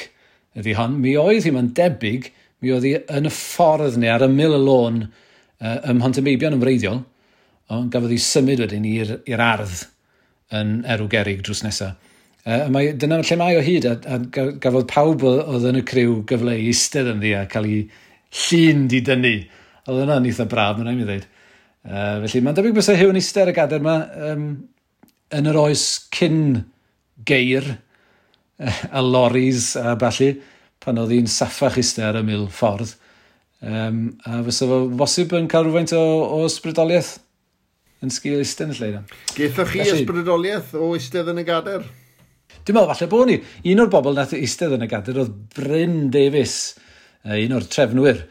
ydy hon. Mi oedd hi ma'n debyg, mi oedd hi yn y ffordd neu ar y mil y lôn uh, ym Meibion yn wreiddiol, ond gafodd hi symud wedyn i'r ardd yn erw gerig drws nesaf. Uh, mae, dyna lle mae o hyd, a, a gafodd pawb oedd yn y criw gyfle i eistedd yn ddi a cael ei llun di dynnu. Oedd yna'n eitha braf, mae'n rhaid i ddweud. Uh, felly, mae'n debyg bysau hyw yn eistedd y gader yma um, yn yr oes cyn geir, y loris a balli, pan oedd hi'n saffach ister y mil ffordd. Um, a fysa fo bosib yn cael rhywfaint o, o ysbrydoliaeth yn sgil eistedd yn y lleid. Gaethoch chi ysbrydoliaeth o eistedd yn y gader? Dwi'n meddwl falle bod ni. Un o'r bobl nath eistedd yn y gader oedd Bryn Davies, un o'r trefnwyr.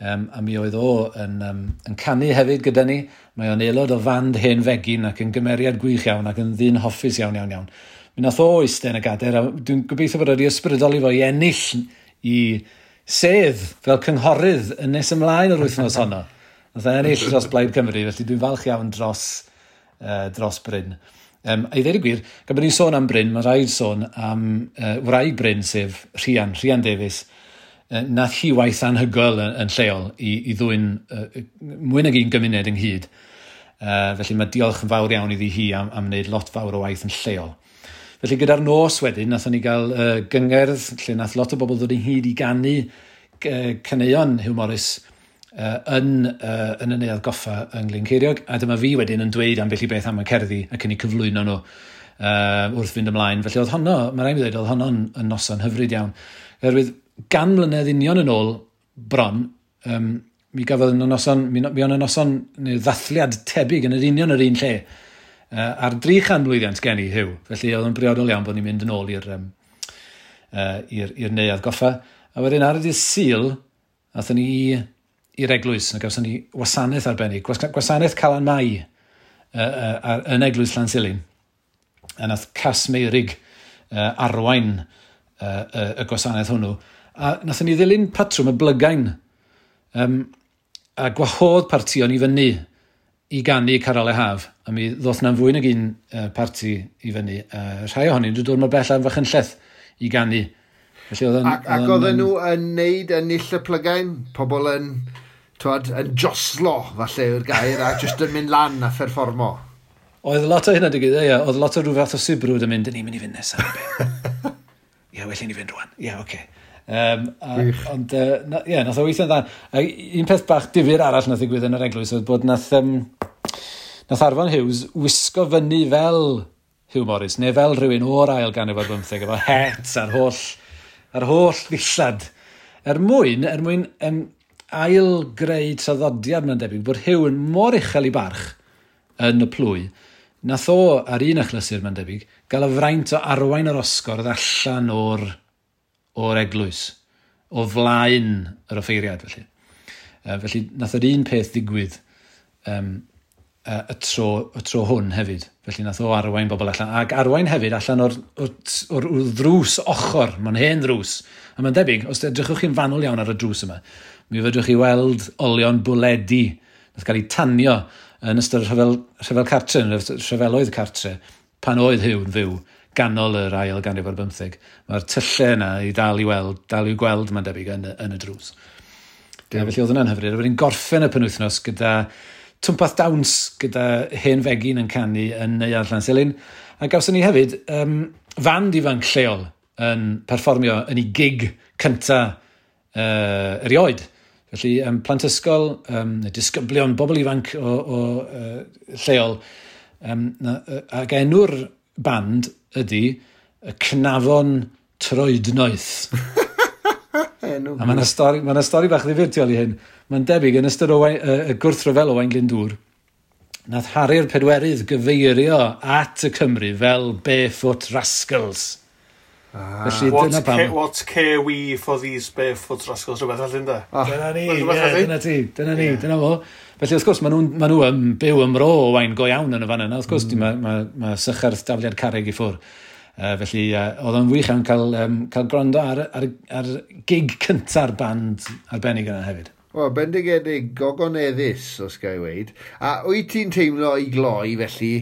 Um, a mi oedd o yn, um, yn canu hefyd gyda ni. Mae o'n aelod o fand hen fegin ac yn gymeriad gwych iawn ac yn ddyn hoffus iawn iawn iawn. Mi nath o eistedd yn y gader, a dwi'n gobeithio bod wedi ysbrydoli fo i ennill i sedd fel cynghorydd yn nes ymlaen o'r wythnos honno. Nath e ennill dros Blaid Cymru, felly dwi'n falch iawn dros, uh, dros Bryn. Um, a i ddweud y gwir, gan bod ni'n sôn am Bryn, mae rhaid sôn am uh, wraig Bryn, sef Rhian, Rhian Davies. Uh, nath hi waith anhygoel yn, yn lleol i, i ddwy'n uh, mwy nag un gymuned ynghyd. Uh, felly mae diolch yn fawr iawn iddi hi am, am wneud lot fawr o waith yn lleol. Felly gyda'r nos wedyn, nath ni gael uh, gyngerdd lle nath lot o bobl ddod ynghyd i gannu uh, caneuon Hugh Morris uh, yn, uh, yn y neuad goffa yng Glynceiriog. A dyma fi wedyn yn dweud am beth i beth am y cerddi ac yn ei cyflwyno nhw uh, wrth fynd ymlaen. Felly oedd honno, mae rhaid i ddweud, oedd honno'n yn noson hyfryd iawn. Oherwydd gan mlynedd union yn ôl bron, um, mi gafodd yn noson, mi, mi o'n y noson neu ddathliad tebyg yn yr union yr un lle Uh, a'r 300 blwyddiant gen i hyw. felly oedd yn briodol iawn bod ni'n mynd yn ôl i'r um, uh, i'r neuad goffa. A wedyn ar y dydd syl, athyn ni i'r eglwys, na gawson ni wasanaeth arbennig, gwasanaeth Calan Mai uh, uh, ar, yn eglwys Llansilin. A nath Cas Meirig uh, arwain uh, uh, y gwasanaeth hwnnw. A nathon ni ddilyn patrwm y blygain um, a gwahodd partion i fyny i gannu Carol e Haf, a mi ddoth na'n fwy nag un uh, parti i fyny. Uh, rhai ohonyn nhw dod mor bell am fach lleth i gannu. Felly, oedd ac ac oedden nhw yn neud ennill y plygain, pobl yn, twad, yn joslo falle yw'r gair, a jyst yn mynd lan a pherfformo. Oedd lot o hynna digwydd, ie. Oedd lot o rhyw fath o sibrwyd yn mynd, dyn ni'n mynd i fynd nesaf. Ie, well i ni fynd rwan. Ie, yeah, oce. Okay. Um, a, ond, uh, na, yeah, nath o weithio'n dda. A un peth bach difyr arall nath ddigwydd yn yr eglwys oedd bod nath, um, nath Arfon Hughes wisgo fyny fel Hugh Morris, neu fel rhywun o'r ail ganrif ar bymtheg, efo het a'r holl, ar holl ddillad. Er mwyn, er mwyn um, ail greu traddodiad mae'n debyg, bod Hugh yn mor uchel i barch yn y plwy, nath o ar un achlysur mae'n debyg, gael y fraint o arwain yr osgor allan o'r o'r eglwys, o flaen yr offeiriad felly. Uh, felly, nath yr un peth ddigwydd um, uh, y, tro, y tro hwn hefyd. Felly, nath o arwain bobl allan. Ac arwain hefyd allan o'r, or, or, or ddrws ochr, mae'n hen ddrws. A mae'n debyg, os edrychwch chi'n fanwl iawn ar y drws yma, mi fydwch chi weld olion bwledi nath gael ei tanio yn ystod rhyfel, rhyfel cartre, rhyfeloedd cartre, pan oedd Huw yn fyw ganol yr ail ganrif ar bymtheg. Mae'r tyllau yna i dal i weld, dal i gweld mae'n debyg yn, yn y drws. Yeah. Felly oedd hwnna'n hyfryd. Rwy'n gorffen y penwythnos gyda twmpath dawns gyda hen fegin yn canu yn Neuad Llanselin. A gawson ni hefyd um, fand ifanc lleol yn perfformio yn ei gig cynta uh, erioed. Felly um, plant ysgol, um, disgyblion, bobl ifanc o, o uh, lleol, um, na, ac enw'r band ydy y cnafon troednoeth. Enw A mae'n stori, ma stori bach ddifurtiol i hyn. Mae'n debyg yn ystod o y uh, gwrthryfel o Wain Glyndŵr, nath Harri'r Pedwerydd gyfeirio at y Cymru fel barefoot rascals. Ah. Felly, what, dyna pam... Ca, what care we for these barefoot rascals? Rhywbeth allan da? Oh. Dyna ni, yeah, dyna ti, dyna ni, yeah. dyna fo. Felly, wrth gwrs, maen nhw, maen nhw yn byw ym ymro o wain go iawn yn y fan yna. Wrth gwrs, mm. mae ma, ma sychar dafliad carreg i ffwr. Uh, felly, uh, oedd o'n wych iawn cael, um, cael gwrando ar, ar, ar gig cynta'r band arbennig yna hefyd. Wel, bendigedig gogoneddus, os gael i weid. A wyt ti'n teimlo i gloi, felly,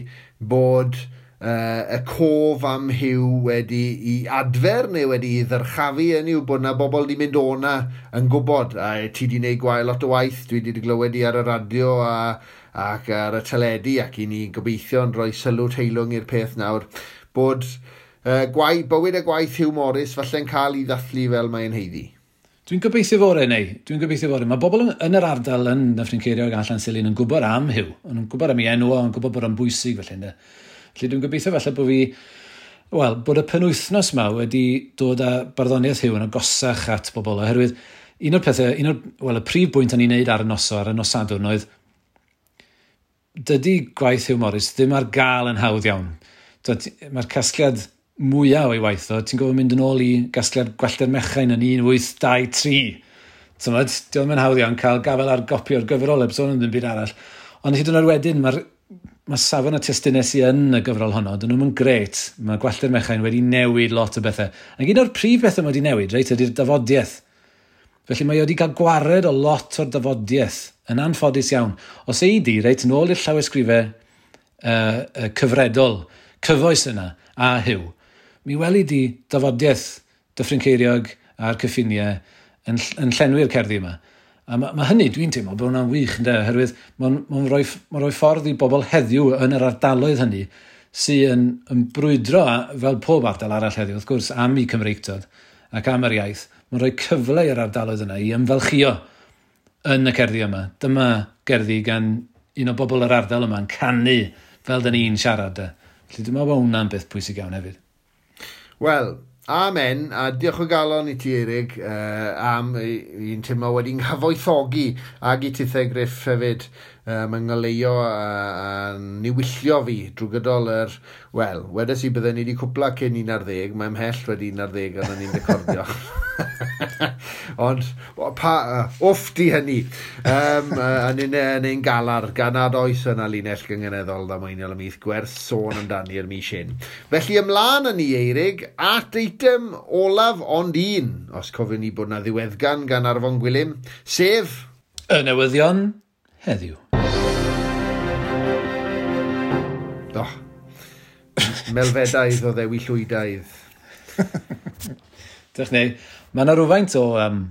bod uh, y cof am hiw wedi i adfer neu wedi i ddyrchafu yn yw bod na bobl di mynd o'na yn gwybod a ti di wneud gwael lot o waith dwi wedi glywed i ar y radio a, ac ar y teledu ac i ni gobeithio yn rhoi sylw teilwng i'r peth nawr bod uh, gwai, bywyd y gwaith Hugh Morris falle'n cael ei ddathlu fel mae'n heiddi. Dwi'n gobeithio fore neu, dwi'n gobeithio fore. Mae bobl yn yr ardal yn Dyffryn Ceirio ac allan Silin yn gwybod am Hugh, yn gwybod am ei enw, yn gwybod bod o'n bwysig felly. Ne? Felly dwi'n gobeithio falle bod fi Wel, bod y penwythnos yma wedi dod â barddoniaeth hiw yn agosach at bobl, oherwydd un o'r pethau, un o'r, wel, y prif bwynt o'n i'n neud ar y noso, ar y nosadwn oedd, dydy gwaith Hugh Morris ddim ar gael yn hawdd iawn. Mae'r casgliad mwyaf o'i waith o, ti'n gofyn mynd yn ôl i gasgliad gwellter mechain yn 1823. Tymod, diolch yn hawdd iawn cael gafel ar gopi o'r gyfrol ebson yn ddim byd arall. Ond hyd yn oed wedyn, mae'r mae safon y testyn nes yn y gyfrol honno, dyn nhw'n gret. Mae gwalltu'r mechain wedi newid lot o bethau. Ac un o'r prif bethau mae wedi newid, reit, ydy'r dafodiaeth. Felly mae wedi cael gwared o lot o'r dafodiaeth yn anffodus iawn. Os ei di, reit, yn ôl i'r llawysgrifau uh, uh, cyfredol, cyfoes yna a hyw, mi weli di dafodiaeth Dyffryn Ceiriog a'r cyffiniau yn, yn llenwi'r cerddi yma. A mae, ma hynny, dwi'n teimlo, bod hwnna'n wych, ynddo, oherwydd mae'n ma rhoi, ma rhoi ffordd i bobl heddiw yn yr ardaloedd hynny sy'n yn, yn brwydro fel pob ardal arall heddiw, wrth gwrs, am i Cymreictod ac am yr iaith. Mae'n rhoi cyfle i'r ardaloedd yna i ymfalchio yn y cerddi yma. Dyma gerddi gan un o bobl yr ardal yma yn canu fel dyn ni'n siarad. Felly dwi'n meddwl bod hwnna'n beth pwysig iawn hefyd. Wel, Amen, a diolch o galon i ti, Eirig, uh, am un teimlo wedi'n nghyfoethogi ag i tithau Griff hefyd um, yng ngoleuo a, a niwyllio fi drwy gydol yr... Wel, wedes i byddai ni wedi cwpla cyn 11, mae ymhell wedi 11 arno ni'n recordio. Ond, pa, uh, wff di hynny. Um, a ni'n ein galar, gan ganad oes yna linell gyngeneddol dda mwynhau am eith gwers sôn amdani'r mis hyn. Felly ymlaen yn ni, Eirig, at eitem olaf ond un, os cofyn ni bod na ddiweddgan gan Arfon Gwilym, sef... Y newyddion heddiw. Oh. Melfedaidd o ddewi llwydaidd. Dych neu, mae yna rhywfaint o, um,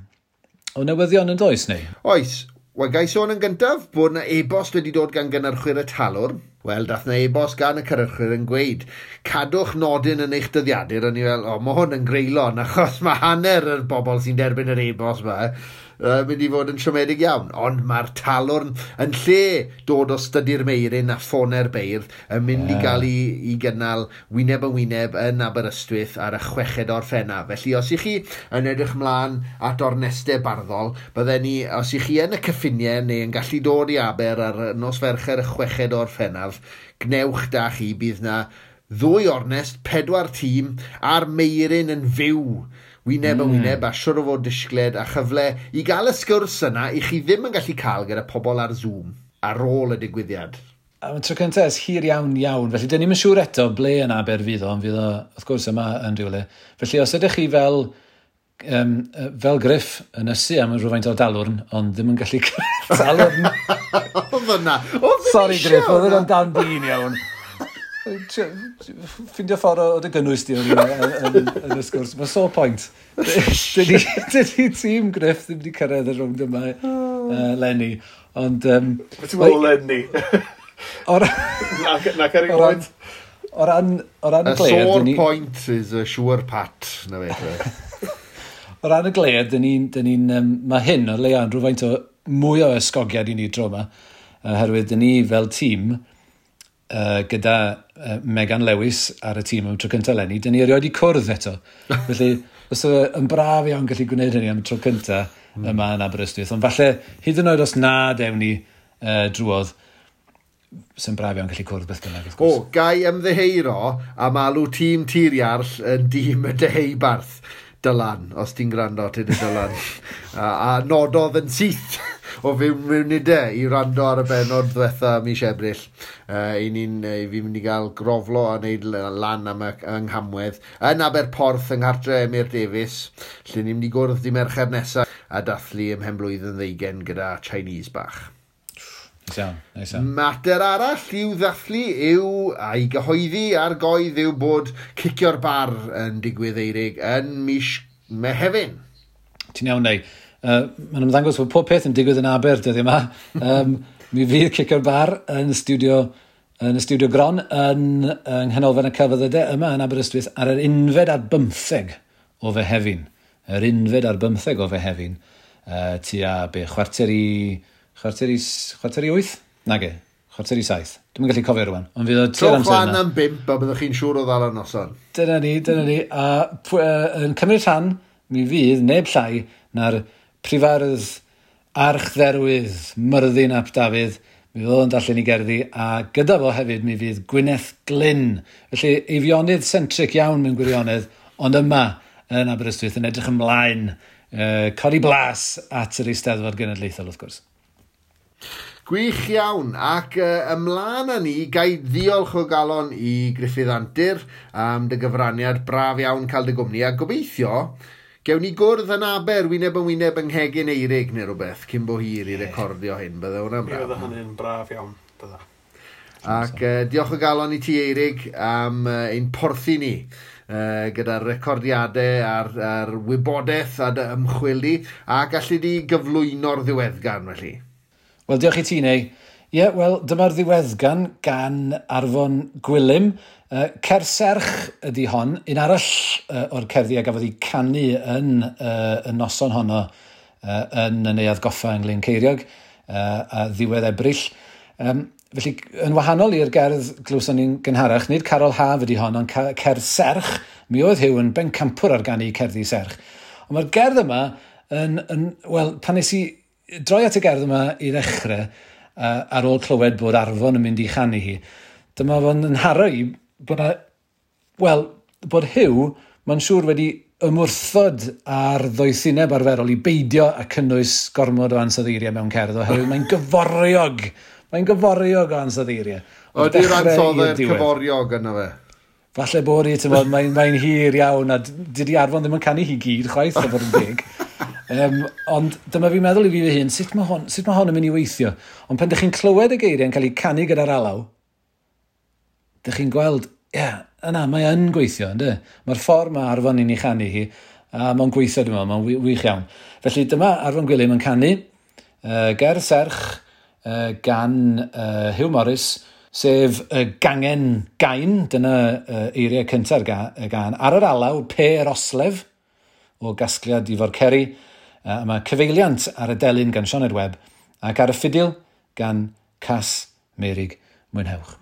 o newyddion yn does neu? Oes, Wel, gai sôn yn gyntaf bod yna e-bost wedi dod gan gynnyrchwyr y talwr. Wel, dath yna e-bost gan y cynnyrchwyr yn gweud, cadwch nodyn yn eich dyddiadur, o'n i fel, o, mae hwn yn greulon, achos mae hanner yr bobl sy'n derbyn yr e-bost yma uh, mynd i fod yn siomedig iawn, ond mae'r talwrn yn lle dod o stydi'r meirin a ffoner beirdd yn mynd yeah. i gael i, i gynnal wyneb yn wyneb yn Aberystwyth ar y chweched o'r ffenna. Felly, os i chi yn edrych mlaen at ornestau barddol, bydde ni, os i chi yn y cyffiniau neu yn gallu dod i Aber ar nos fercher y chweched o'r ffennaf, gnewch da chi bydd na ddwy ornest, pedwar tîm, a'r meirin yn fyw wyneb mm. yn wyneb a siwr o fod disgled a chyfle i gael y sgwrs yna i chi ddim yn gallu cael gyda pobl ar Zoom ar ôl y digwyddiad. A mae'n tro cyntaf, ys hir iawn iawn. Felly, dyn ni'n siŵr eto ble yn aber fydd o, ond fydd o, wrth gwrs, yma yn rhywle. Felly, os ydych chi fel, um, fel griff yn ysu am rhywfaint o dalwrn, ond ddim yn gallu dalwrn... oedd yna. Sorry, griff, oedd yna'n dan dyn iawn. Ffindio ffordd o dy gynnwys di yn, y sgwrs. Mae so point. Dydy tîm Griff ddim wedi cyrraedd y rwnd yma uh, Lenny. Ond... Um, Beth ti'n meddwl Lenny? Or... Na cyrraedd point. O ran... O ran a sore point is a sure pat. Na fe. o ran y gled, dyn ni'n... Ni, um, mae hyn o leian rhywfaint o mwy o ysgogiad i ni dro yma. Oherwydd, dyn ni fel tîm uh, gyda uh, Megan Lewis ar y tîm am tro cyntaf lenni, dyn ni erioed i cwrdd eto. Felly, os e yn braf iawn gallu gwneud hynny am tro cyntaf mm. yma yn Aberystwyth, ond falle hyd yn oed os na dewn ni uh, drwodd, sy'n braf iawn gallu cwrdd beth bynnag. O, gai ymddeheiro am alw tîm Tiriarll yn dîm y deheu Barth Dylan, os ti'n gwrando at hyn y Dylan. a, a nododd yn syth o fiwn munudau i rando ar y benod ddiwetha mis Ebrill. Uh, I ni'n e, uh, fi mynd i gael groflo a wneud lan am y, yng Nghamwedd. Yn Aberporth yng Nghartre Emyr Davies, lle ni'n mynd i gwrdd di mercher nesaf a dathlu ymhen yn ddeugen gyda Chinese bach. Mater arall i'w ddathlu yw, a'i gyhoeddi ar goedd yw bod cicio'r bar yn digwydd eirig yn mis Mehefin. Ti'n iawn neu? Uh, Mae'n ymddangos bod pob peth yn digwydd yn Aber dyddi yma. Um, mi fydd cicio'r bar yn y studio yn y studio Gron yn, yng Nghanolfan y Cyfyddydau yma yn Aberystwyth ar yr unfed ar bymtheg o fe hefin. Yr unfed ar bymtheg o fe hefin. Uh, tua be chwarter i Chwarter i, chwarter i wyth? Nage, chwarter i saith. Dwi'n gallu cofio rwan, ond fydd o tua'r amser yna. Troch am bimp a byddwch chi'n siŵr o ddal yn noson. Dyna ni, dyna ni. A uh, yn cymryd rhan, mi fydd neb llai na'r prifardd archdderwydd Myrddin Ap Dafydd. Mi fydd o'n darllen i gerddi a gyda fo hefyd mi fydd Gwyneth Glyn. Felly eifionydd centric iawn mewn gwirionedd, ond yma yn Aberystwyth yn edrych ymlaen, uh, codi blas at yr Eisteddfod Genedlaethol wrth gwrs. Gwych iawn, ac uh, ymlaen â ni, gai ddiolch o galon i Griffith Antur am dy gyfraniad braf iawn cael dy gwmni, a gobeithio, gewn ni gwrdd yn aber wyneb yn wyneb yng Nghegin Eirig neu rhywbeth, cyn bo hir i recordio hyn, bydde hwnna'n braf. Bydde hynny'n braf iawn, bydde. Ac uh, diolch o galon i ti Eirig am uh, ein porthu ni uh, gyda'r recordiadau a'r, ar wybodaeth a'r ymchwil ni, a gallu di gyflwyno'r ddiweddgan felly. Wel, diolch i ti, neu. Ie, yeah, wel, dyma'r ddiweddgan gan Arfon Gwilym. Uh, Cerserch ydy hon, un arall uh, o'r cerddi a gafodd ei canu yn uh, y noson honno uh, yn y neuad goffa yng Glyn Ceiriog uh, a ddiwedd ebryll. Um, felly, yn wahanol i'r gerdd glwson ni'n gynharach, nid Carol Haf ydy hon, ond Cerdd Serch, mi oedd hyw yn bencampwr ar ganu cerddi serch. Ond mae'r gerdd yma yn, yn wel, pan nes i droi at y gerdd yma i ddechrau, uh, ar ôl clywed bod arfon yn mynd i chanu hi, dyma fo'n yn haro i bod, a, well, bod hyw, mae'n siŵr wedi ymwrthod ar ddoethineb arferol i beidio a cynnwys gormod o ansoddeiriau mewn cerdd, oherwydd mae'n gyforiog, mae'n gyforiog o ansoddeiriau. Ydy'r ansoddair cyforiog yna fe? Falle bod i, ti'n bod, mae'n mae hir iawn a dydy arfon ddim yn canu hi gyd chwaith, o fod yn dig. um, ond dyma fi'n meddwl i fi fy hun, sut mae hon, sut mae hon yn mynd i weithio? Ond pan ydych chi'n clywed y geiriau yn cael eu canu gyda'r alaw, ydych chi'n gweld, ie, yeah, yna, mae yn gweithio, ynddo? Mae'r ffordd mae arfon i'n ei chanu hi, a mae'n gweithio dyma, mae'n wych iawn. Felly dyma arfon Gwilym yn canu uh, ger serch uh, gan uh, Hugh Morris, sef y gangen gain, dyna uh, eiriau cynta'r gan, ar yr alaw, per oslef, o gasgliad i forceri. Uh, mae cyfeiliant ar y delyn gan Sioned Webb ac ar y ffidil gan Cas Merig. Mwynhewch.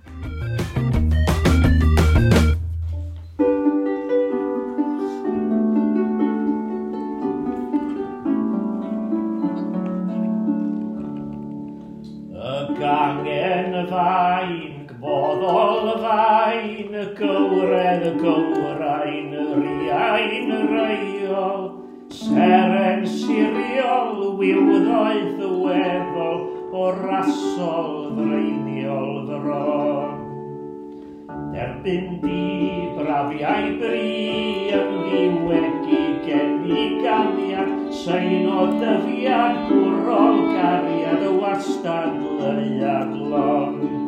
angen y fain, gboddol y fain, y gywred y gywrain, yr Iain reiol, seren siriol, wywddoedd y weddol, o rasol ddreiniol ddron. Derbyn di brafiau bri yn ddiwegu gen i ganiad, sain o dyfiad, gwrol gariad, y wastad leiad lon.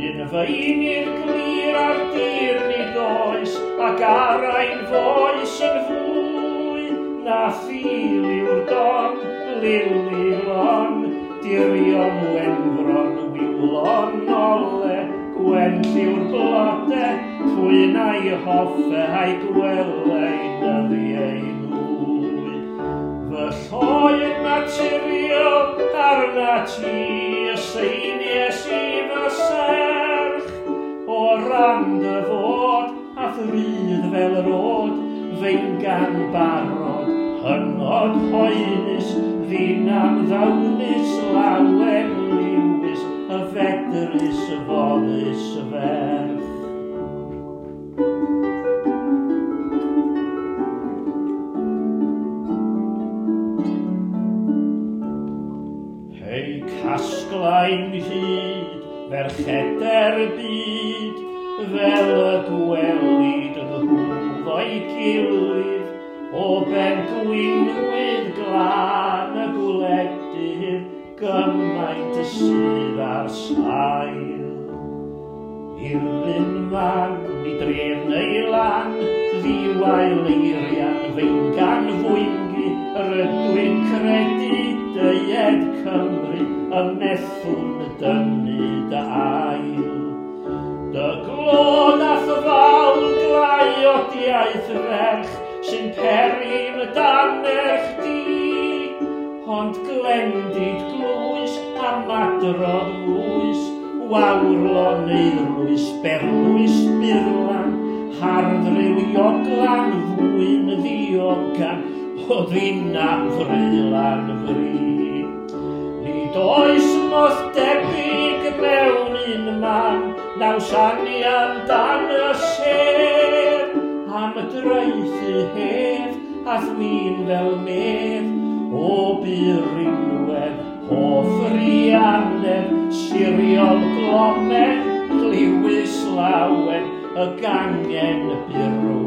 Un feini'r glir ar dir nid oes, ac arain foes yn fwy, na ffil yw'r don, liw ni lon, dirion wenfron, wylon ole, gwen lliw'r blode, twyn a'i hoffe a'i gwelau dyddiau nwy. Fy lloen naturiol arna ti, y seinies i fy sef, o'r rand y fod, a thrydd fel rod, fe'n gan barod, hynod hoenus, fi'n amddawnus, lawen liwis, y fedrus, y foddus, y ferch. Hei casglaen hyd, fercheder byd, fel y gwelid yn hwf o'i gilydd, o ben gwynwydd glan y gwledydd, gymaint y sydd ar sail. I'r lyn fan, i dref neu lan, ddiwael eirian, fe'n gan fwyngu, rydw i'n credu, dyed Cymru, y methwn dyna. daith ferch sy'n perin dan eich di. Ond glendid glwys a madrodd lwys, wawrlon neu rwys, berlwys birlan, harddrywio glan fwyn ddiogan, o ddina freulan fri. Nid oes modd debyg mewn un man, naw sanian dan y sef, am y draethu hef a thmin fel mef o byrinwedd, o hoff siriol glomen gliwis lawen y gangen byrw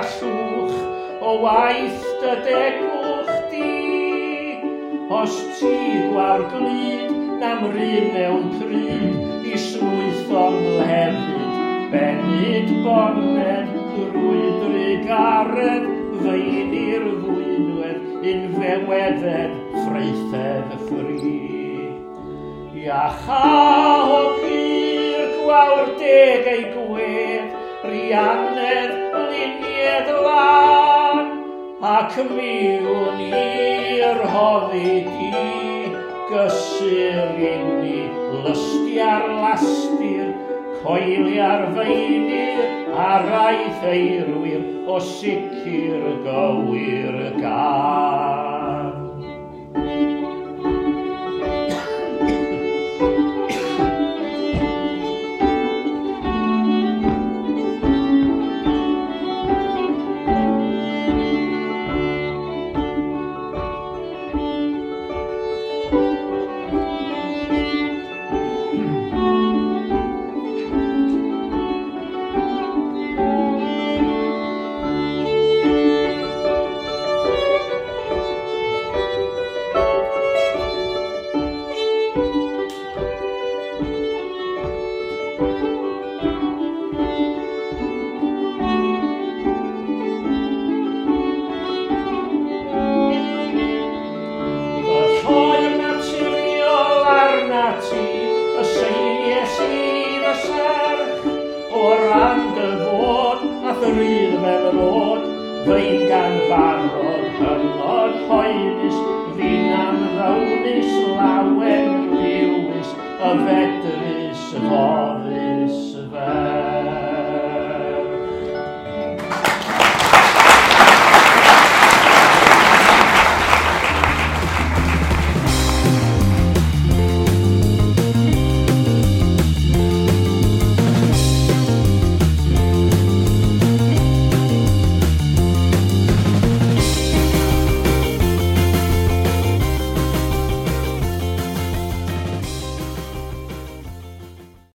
a llwch o waith dy degwch di. Os ti gwar glid na'm rym mewn pryd i swyth hefyd, benid boned drwydri garedd, fein i'r fwynwedd, un fewedded, ffreithedd y ffri. Iacha o pyr gwawr deg ei gwedd, Rhiannedd ddlan ac miwn i'r hoddi di gysur i ni lystia'r lastir coelia'r feinir a raith eirwyr o sicr gywir gael.